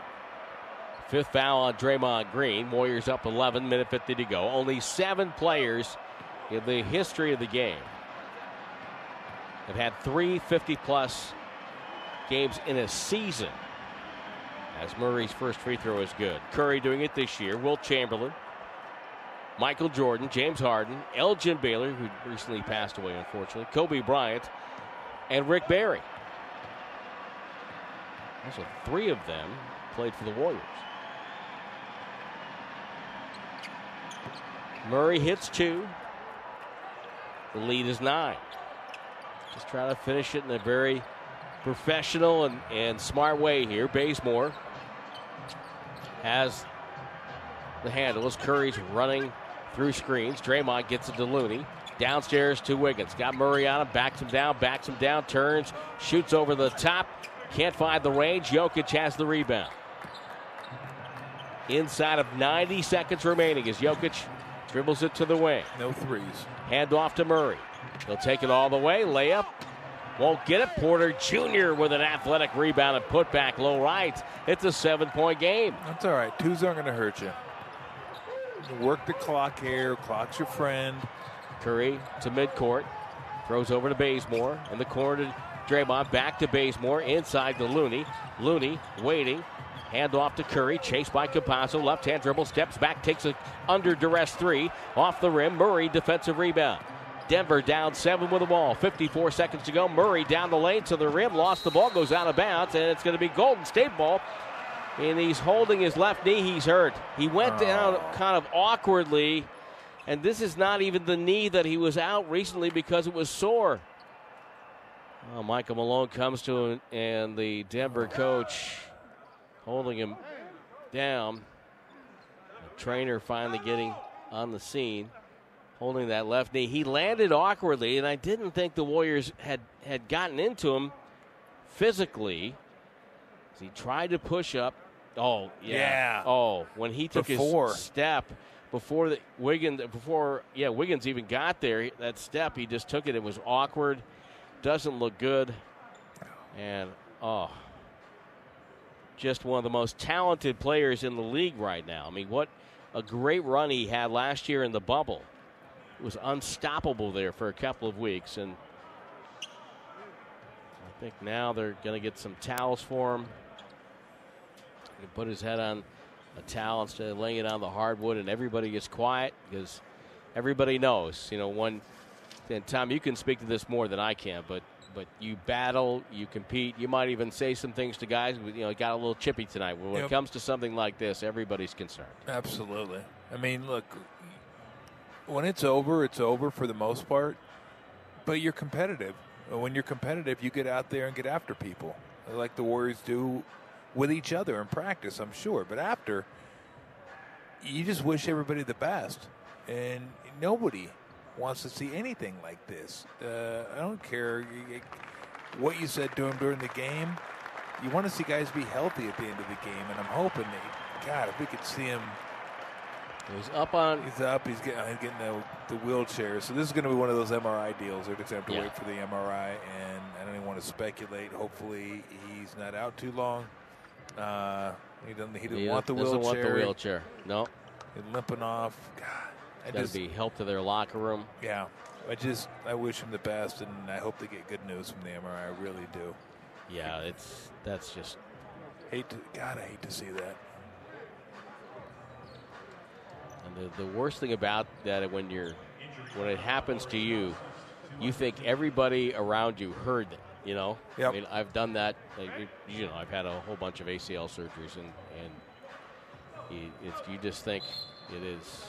Fifth foul on Draymond Green. Warriors up 11, minute 50 to go. Only seven players in the history of the game have had three 50 plus games in a season. As Murray's first free throw is good. Curry doing it this year. Wilt Chamberlain, Michael Jordan, James Harden, Elgin Baylor, who recently passed away, unfortunately, Kobe Bryant, and Rick Barry. Also, three of them played for the Warriors. Murray hits two. The lead is nine. Just trying to finish it in a very professional and, and smart way here. Bazemore has the handle as Curry's running through screens. Draymond gets it to Looney. Downstairs to Wiggins. Got Murray on him. Backs him down. Backs him down. Turns. Shoots over the top. Can't find the range. Jokic has the rebound. Inside of 90 seconds remaining as Jokic dribbles it to the wing. No threes. Hand off to Murray. He'll take it all the way. Layup. Won't get it. Porter Jr. with an athletic rebound and put back low right. It's a seven point game. That's all right. Twos aren't going to hurt you. Work the clock here. Clock's your friend. Curry to midcourt. Throws over to Bazemore. In the corner to Draymond. Back to Bazemore. Inside to Looney. Looney waiting. Hand off to Curry. Chased by Campazzo. Left hand dribble. Steps back. Takes a under duress three. Off the rim. Murray defensive rebound. Denver down seven with the ball. 54 seconds to go. Murray down the lane to the rim. Lost the ball. Goes out of bounds. And it's going to be Golden State ball. And he's holding his left knee. He's hurt. He went Oh. down kind of awkwardly. And this is not even the knee that he was out recently because it was sore. Well, Michael Malone comes to him, and the Denver coach holding him down. The trainer finally getting on the scene, holding that left knee. He landed awkwardly, and I didn't think the Warriors had, had gotten into him physically. As he tried to push up. Oh, yeah. Yeah. Oh, when he took Before. his step before the Wiggins before yeah Wiggins even got there that step he just took it it was awkward doesn't look good and oh just one of the most talented players in the league right now I mean what a great run he had last year in the bubble it was unstoppable there for a couple of weeks and I think now they're going to get some towels for him he put his head on a towel instead of laying it on the hardwood, and everybody gets quiet because everybody knows. You know, one. and Tom, you can speak to this more than I can, but but you battle, you compete, you might even say some things to guys. You know, got a little chippy tonight. When it comes to something like this, everybody's concerned. Absolutely. I mean, look, when it's over, it's over for the most part, but you're competitive. When you're competitive, you get out there and get after people, like the Warriors do with each other in practice, I'm sure. But after, you just wish everybody the best. And nobody wants to see anything like this. Uh, I don't care what you said to him during the game. You want to see guys be healthy at the end of the game, and I'm hoping that, God, if we could see him He was up on He's up. He's getting, he's getting the, the wheelchair. So this is going to be one of those MRI deals. They're just going to have to Yeah. wait for the MRI, and I don't even want to speculate. Hopefully, he's not out too long. Uh, he doesn't. He didn't he want the doesn't wheelchair. want the wheelchair. No, He's limping off. God, I got to just be help to their locker room. yeah. I just I wish him the best, and I hope they get good news from the MRI. I really do. Yeah, it's that's just Hate to God. I hate to see that. The, the worst thing about that when you're when it happens to you, you think everybody around you heard it. You know, Yep. I mean, I've done that. Like, you- know, I've had a whole bunch of ACL surgeries, and and you, you just think it is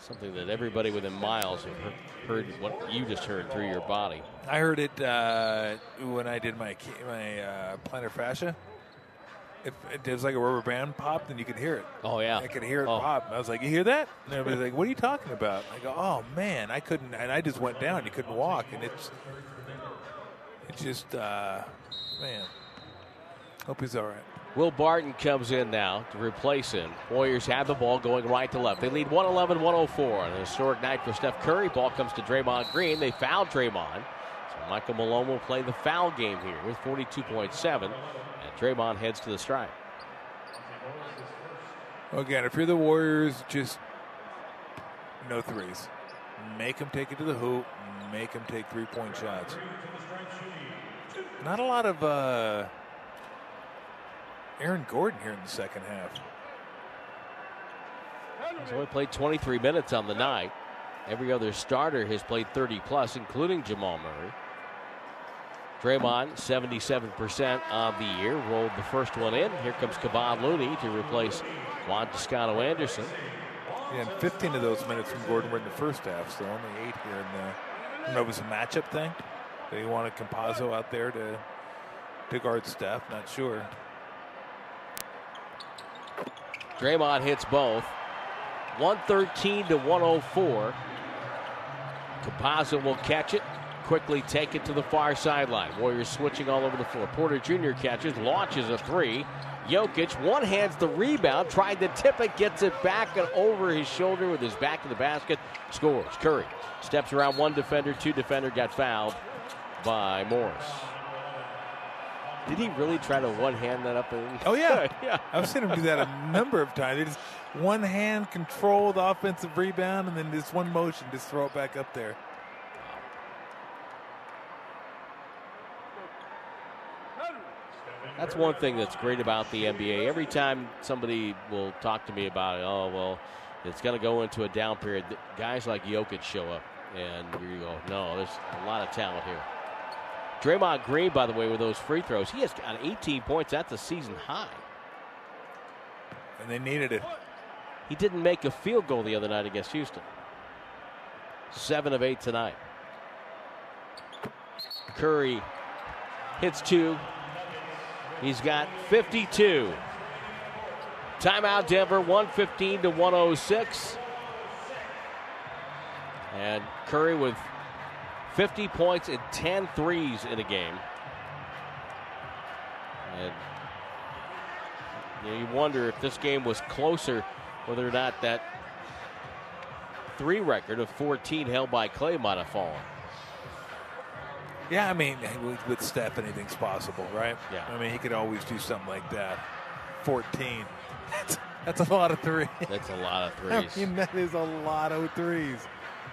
something that everybody within miles have he- heard what you just heard through your body. I heard it uh, when I did my my uh, plantar fascia. If it was like a rubber band popped, and you could hear it. Oh yeah, I could hear it Oh. pop. I was like, "You hear that?" And everybody's like, "What are you talking about?" I go, "Oh man, I couldn't." And I just went down. You couldn't walk, and it's it's just uh, man. Hope he's all right. Will Barton comes in now to replace him. Warriors have the ball going right to left. They lead 111 104 on a historic night for Steph Curry. Ball comes to Draymond Green. They foul Draymond. So Michael Malone will play the foul game here with 42.7. Draymond heads to the stripe. Again, if you're the Warriors, just no threes. Make them take it to the hoop. Make them take three point shots. Not a lot of uh, Aaron Gordon here in the second half. He's only played 23 minutes on the night. Every other starter has played 30 plus, including Jamal Murray. Draymond, 77% of the year, rolled the first one in. Here comes Kevon Looney to replace Juan Toscano Anderson. Yeah, and 15 of those minutes from Gordon were in the first half, so only eight here in the. I don't know if it was a matchup thing. They wanted Campazzo out there to to guard Steph. Not sure. Draymond hits both. 113 to 104. Campazzo will catch it, quickly take it to the far sideline. Warriors switching all over the floor. Porter Jr. catches, launches a three. Jokic one hands the rebound, tried to tip it, gets it back and over his shoulder with his back to the basket, scores. Curry steps around one defender, two defender, got fouled by Morris. Did he really try to one hand that up? And, Oh yeah, yeah. I've seen him do that a number of times. One hand control the offensive rebound, and then just one motion, just throw it back up there. That's one thing that's great about the NBA. Every time somebody will talk to me about it, oh well, it's going to go into a down period. Guys like Jokic show up, and you go, no, there's a lot of talent here. Draymond Green, by the way, with those free throws, he has got 18 points. That's a season high. And they needed it. He didn't make a field goal the other night against Houston. Seven of eight tonight. Curry hits two. He's got 52. Timeout Denver, 115 to 106. And Curry with 50 points and 10 threes in a game. And you, you wonder if this game was closer, whether or not that three record of 14 held by Klay might have fallen. Yeah, I mean, with, Steph, anything's possible, right? Yeah. I mean, he could always do something like that. 14. That's, that's a lot of threes. That's a lot of I threes. mean, that is a lot of threes.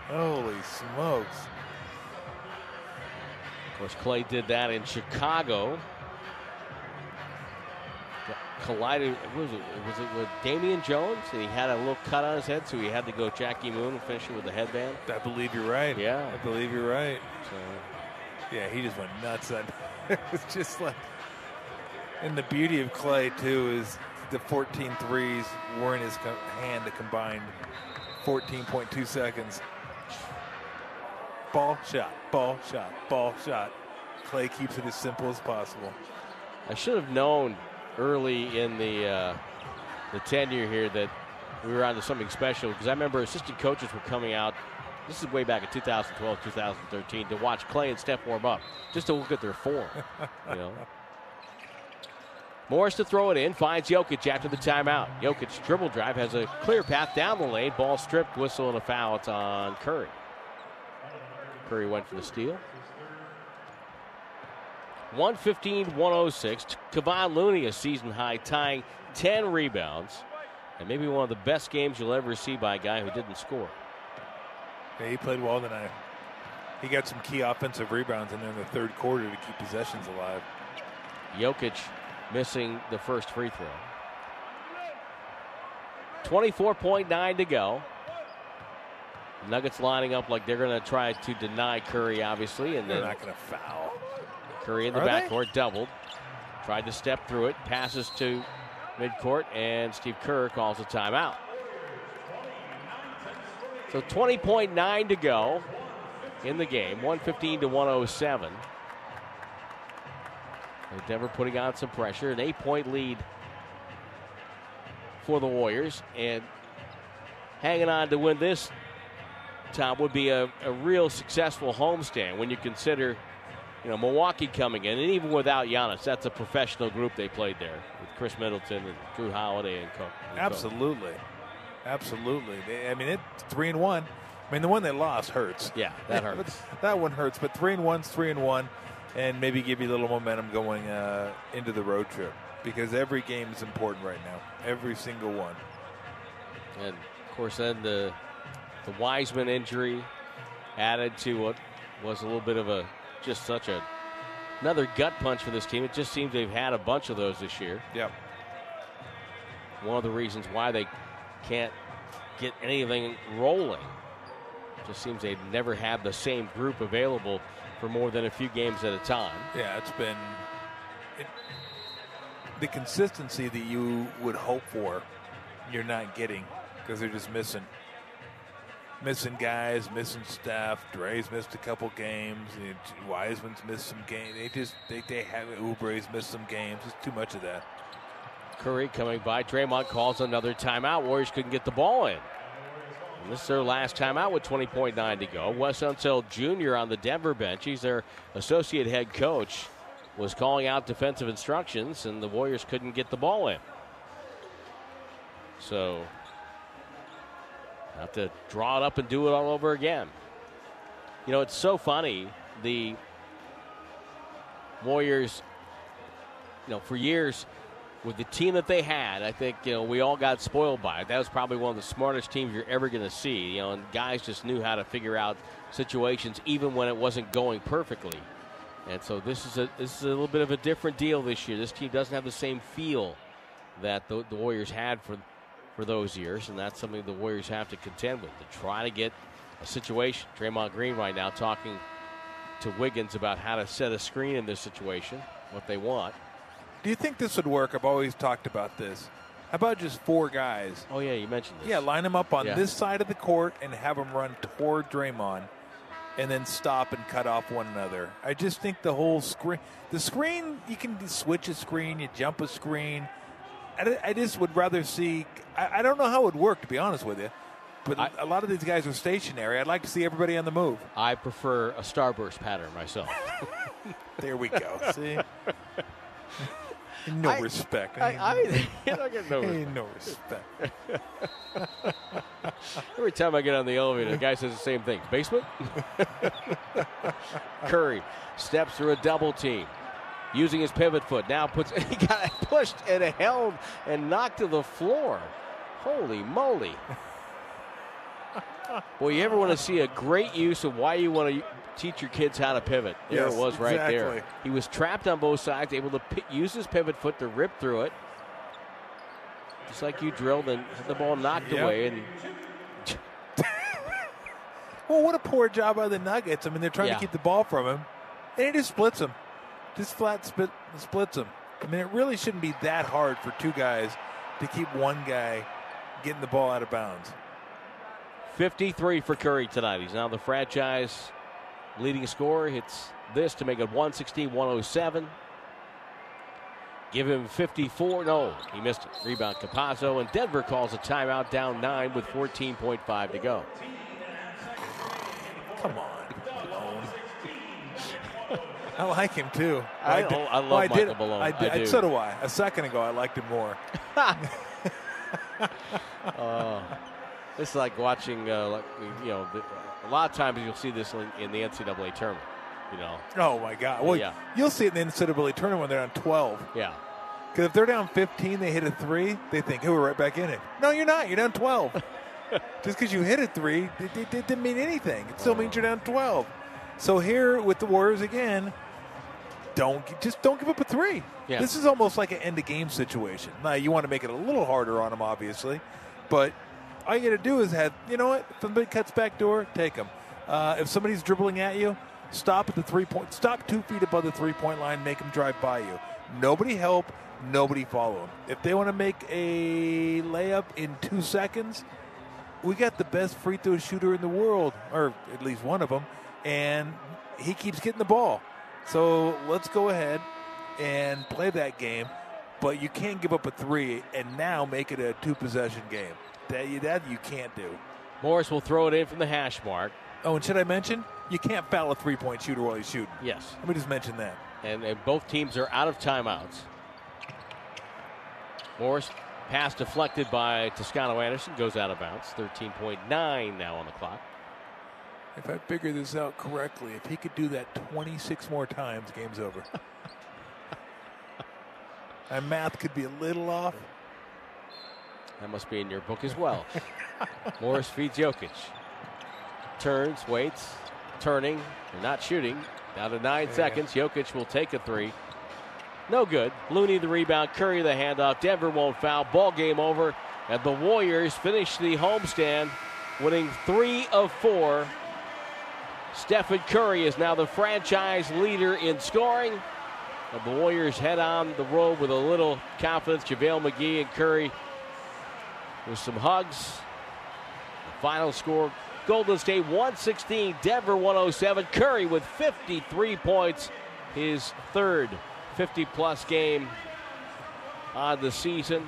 Holy smokes. Of course, Klay did that in Chicago. Collided, was it? Was it with Damian Jones? And he had a little cut on his head, so he had to go Jackie Moon and finish it with the headband. I believe you're right. Yeah. I believe you're right. So, Yeah, he just went nuts. On, it was just like. And the beauty of Klay, too, is the 14 threes were in his co- hand a combined 14.2 seconds. Ball shot, ball shot, ball shot. Klay keeps it as simple as possible. I should have known early in the uh, the tenure here that we were onto something special because I remember assistant coaches were coming out. This is way back in 2012, 2013 to watch Klay and Steph warm up, just to look at their form. you know. Morris to throw it in, finds Jokic after the timeout. Jokic dribble drive has a clear path down the lane. Ball stripped, whistle and a foul. It's on Curry. Curry went for the steal. 115 106. Kevon Looney, a season high, tying 10 rebounds. And maybe one of the best games you'll ever see by a guy who didn't score. Yeah, he played well tonight. He got some key offensive rebounds in there in the third quarter to keep possessions alive. Jokic missing the first free throw. 24.9 to go. Nuggets lining up like they're going to try to deny Curry, obviously, and They're not going to foul. Curry in the Are they? backcourt doubled. Tried to step through it, passes to midcourt, and Steve Kerr calls a timeout. So 20.9 to go in the game, 115 to 107. And Denver putting on some pressure, an eight point lead for the Warriors, and hanging on to win this, Tom, would be a, a real successful homestand when you consider you know, Milwaukee coming in, and even without Giannis, that's a professional group they played there with Khris Middleton and Jrue Holiday and Cook. and Cook. Absolutely. Absolutely. They, I mean, it three and one. I mean, the one they lost hurts. Yeah, that hurts. That one hurts. But three and one's three and one, and maybe give you a little momentum going uh, into the road trip because every game is important right now. Every single one. And of course, then the the Wiseman injury added to what was a little bit of a just such a another gut punch for this team. It just seems they've had a bunch of those this year. Yep. One of the reasons why they can't get anything rolling. Just seems they've never had the same group available for more than a few games at a time. Yeah, it's been it, the consistency that you would hope for. You're not getting because they're just missing, missing guys, missing staff. Dre's missed a couple games. Wiseman's missed some games. They just they they have Oubre's missed some games. It's too much of that. Curry coming by. Draymond calls another timeout. Warriors couldn't get the ball in. And this is their last timeout with 20.9 to go. Wes Unseld Jr. on the Denver bench. He's their associate head coach. Was calling out defensive instructions, and the Warriors couldn't get the ball in. So, have to draw it up and do it all over again. You know, it's so funny. The Warriors, you know, for years, with the team that they had, I think you know we all got spoiled by it. That was probably one of the smartest teams you're ever going to see. You know, and guys just knew how to figure out situations even when it wasn't going perfectly. And so this is a this is a little bit of a different deal this year. This team doesn't have the same feel that the, the Warriors had for for those years, and that's something the Warriors have to contend with to try to get a situation. Draymond Green right now talking to Wiggins about how to set a screen in this situation, what they want. Do you think this would work? I've always talked about this. How about just four guys? Oh yeah, you mentioned this. Yeah, line them up on Yeah. this side of the court and have them run toward Draymond, and then stop and cut off one another. I just think the whole screen, the screen, you can switch a screen, you jump a screen. I, I just would rather see. I, I don't know how it would work, to be honest with you. But I- a lot of these guys are stationary. I'd like to see everybody on the move. I prefer a starburst pattern myself. There we go. see, no I- respect. I, I, you don't get no Ain't no respect. Every time I get on the elevator, the guy says the same thing. Basement? Curry steps through a double team. Using his pivot foot. Now puts he got pushed and held and knocked to the floor. Holy moly. Boy, you ever want to see a great use of why you want to teach your kids how to pivot? There Yes, it was right there. He was trapped on both sides, able to pi- use his pivot foot to rip through it. Just like you drilled and the ball knocked Yep. away. And Well, what a poor job by the Nuggets. I mean, they're trying Yeah. to keep the ball from him, and it just splits him. Just flat split, splits him. I mean, it really shouldn't be that hard for two guys to keep one guy getting the ball out of bounds. 53 for Curry tonight. He's now the franchise leading scorer. Hits this to make it 116 107. Give him 54. No, he missed it. Rebound Campazzo. And Denver calls a timeout down nine with 14.5 to go. Come on. I like him too. I- did- I love well, did- Michael Malone. I did, I do. So do I. A second ago, I liked him more. It's like watching, uh, like, you know, the, a lot of times you'll see this in, in the NCAA tournament. You know, Oh my God! Well, Yeah. you'll see it in the NCAA tournament when they're on twelve. yeah. Because if they're down 15, they hit a three, they think, hey, we're right back in it. No, you're not. You're down 12. Just because you hit a three, it, it, it didn't mean anything. It still means you're down 12. So here with the Warriors again, don't just don't give up a three. Yeah. This is almost like an end of game situation. Now you want to make it a little harder on them, obviously, But all you got to do is have, you know what? If somebody cuts back door, take them. Uh, if somebody's dribbling at you, stop at the three point, stop two feet above the three point line, make them drive by you. Nobody help, nobody follow them. If they want to make a layup in two seconds, we got the best free throw shooter in the world, or at least one of them, and he keeps getting the ball. So let's go ahead and play that game. But you can't give up a three and now make it a two possession game. That you, that you can't do. Morris will throw it in from the hash mark. Oh, and should I mention? You can't foul a three point shooter while he's shooting. Yes. Let me just mention that. And, and both teams are out of timeouts. Morris pass deflected by Toscano Anderson goes out of bounds. 13.9 now on the clock. If I figure this out correctly, if he could do that 26 more times, game's over. My math could be a little off. That must be in your book as well. Morris feeds Jokic. Turns, waits, turning, and not shooting. Down to nine Yeah. seconds. Jokic will take a three. No good. Looney the rebound. Curry the handoff. Denver won't foul. Ball game over. And the Warriors finish the homestand, winning three of four. Stephen Curry is now the franchise leader in scoring. And the Warriors head on the road with a little confidence. JaVale McGee and Curry with some hugs. The final score Golden State 116, Denver 107. Curry with 53 points, his third 50 plus game on the season.